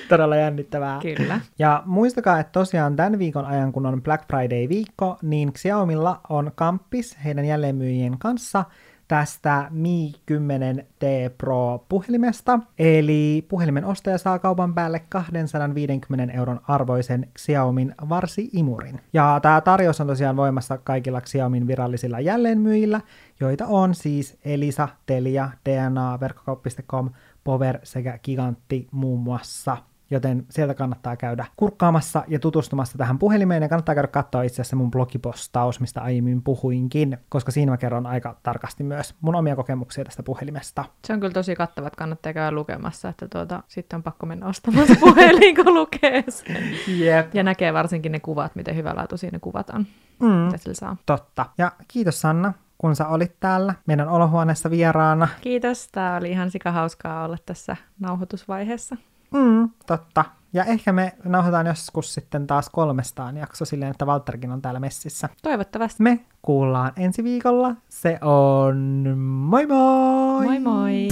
Todella jännittävää. Kyllä. Ja muistakaa, että tosiaan tämän viikon ajan, kun on Black Friday-viikko, niin Xiaomilla on kamppis heidän jälleenmyyjien kanssa tästä Mi 10T Pro puhelimesta. Eli puhelimen ostaja saa kaupan päälle 250 euron arvoisen Xiaomin varsi-imurin. Ja tämä tarjous on tosiaan voimassa kaikilla Xiaomin virallisilla jälleenmyyjillä, joita on siis Elisa, Telia, DNA, verkkokauppa.com, Power sekä Gigantti muun muassa joten sieltä kannattaa käydä kurkkaamassa ja tutustumassa tähän puhelimeen, ja kannattaa käydä katsoa itse asiassa mun blogipostaus, mistä aiemmin puhuinkin, koska siinä mä kerron aika tarkasti myös mun omia kokemuksia tästä puhelimesta. Se on kyllä tosi kattava, että kannattaa käydä lukemassa, että tuota, sitten on pakko mennä ostamaan se puhelin, kun lukee sen. Jep. Ja näkee varsinkin ne kuvat, miten hyvälaatuisia ne kuvat on, Mm, mitä sillä saa. totta. Ja kiitos Sanna, kun sä olit täällä meidän olohuoneessa vieraana. Kiitos, tämä oli ihan sikahauskaa olla tässä nauhoitusvaiheessa. Mm, totta. Ja ehkä me nauhoitetaan joskus sitten taas kolmestaan jakso silleen, että Valtterikin on täällä messissä. Toivottavasti. Me kuullaan ensi viikolla. Se on moi moi! Moi moi!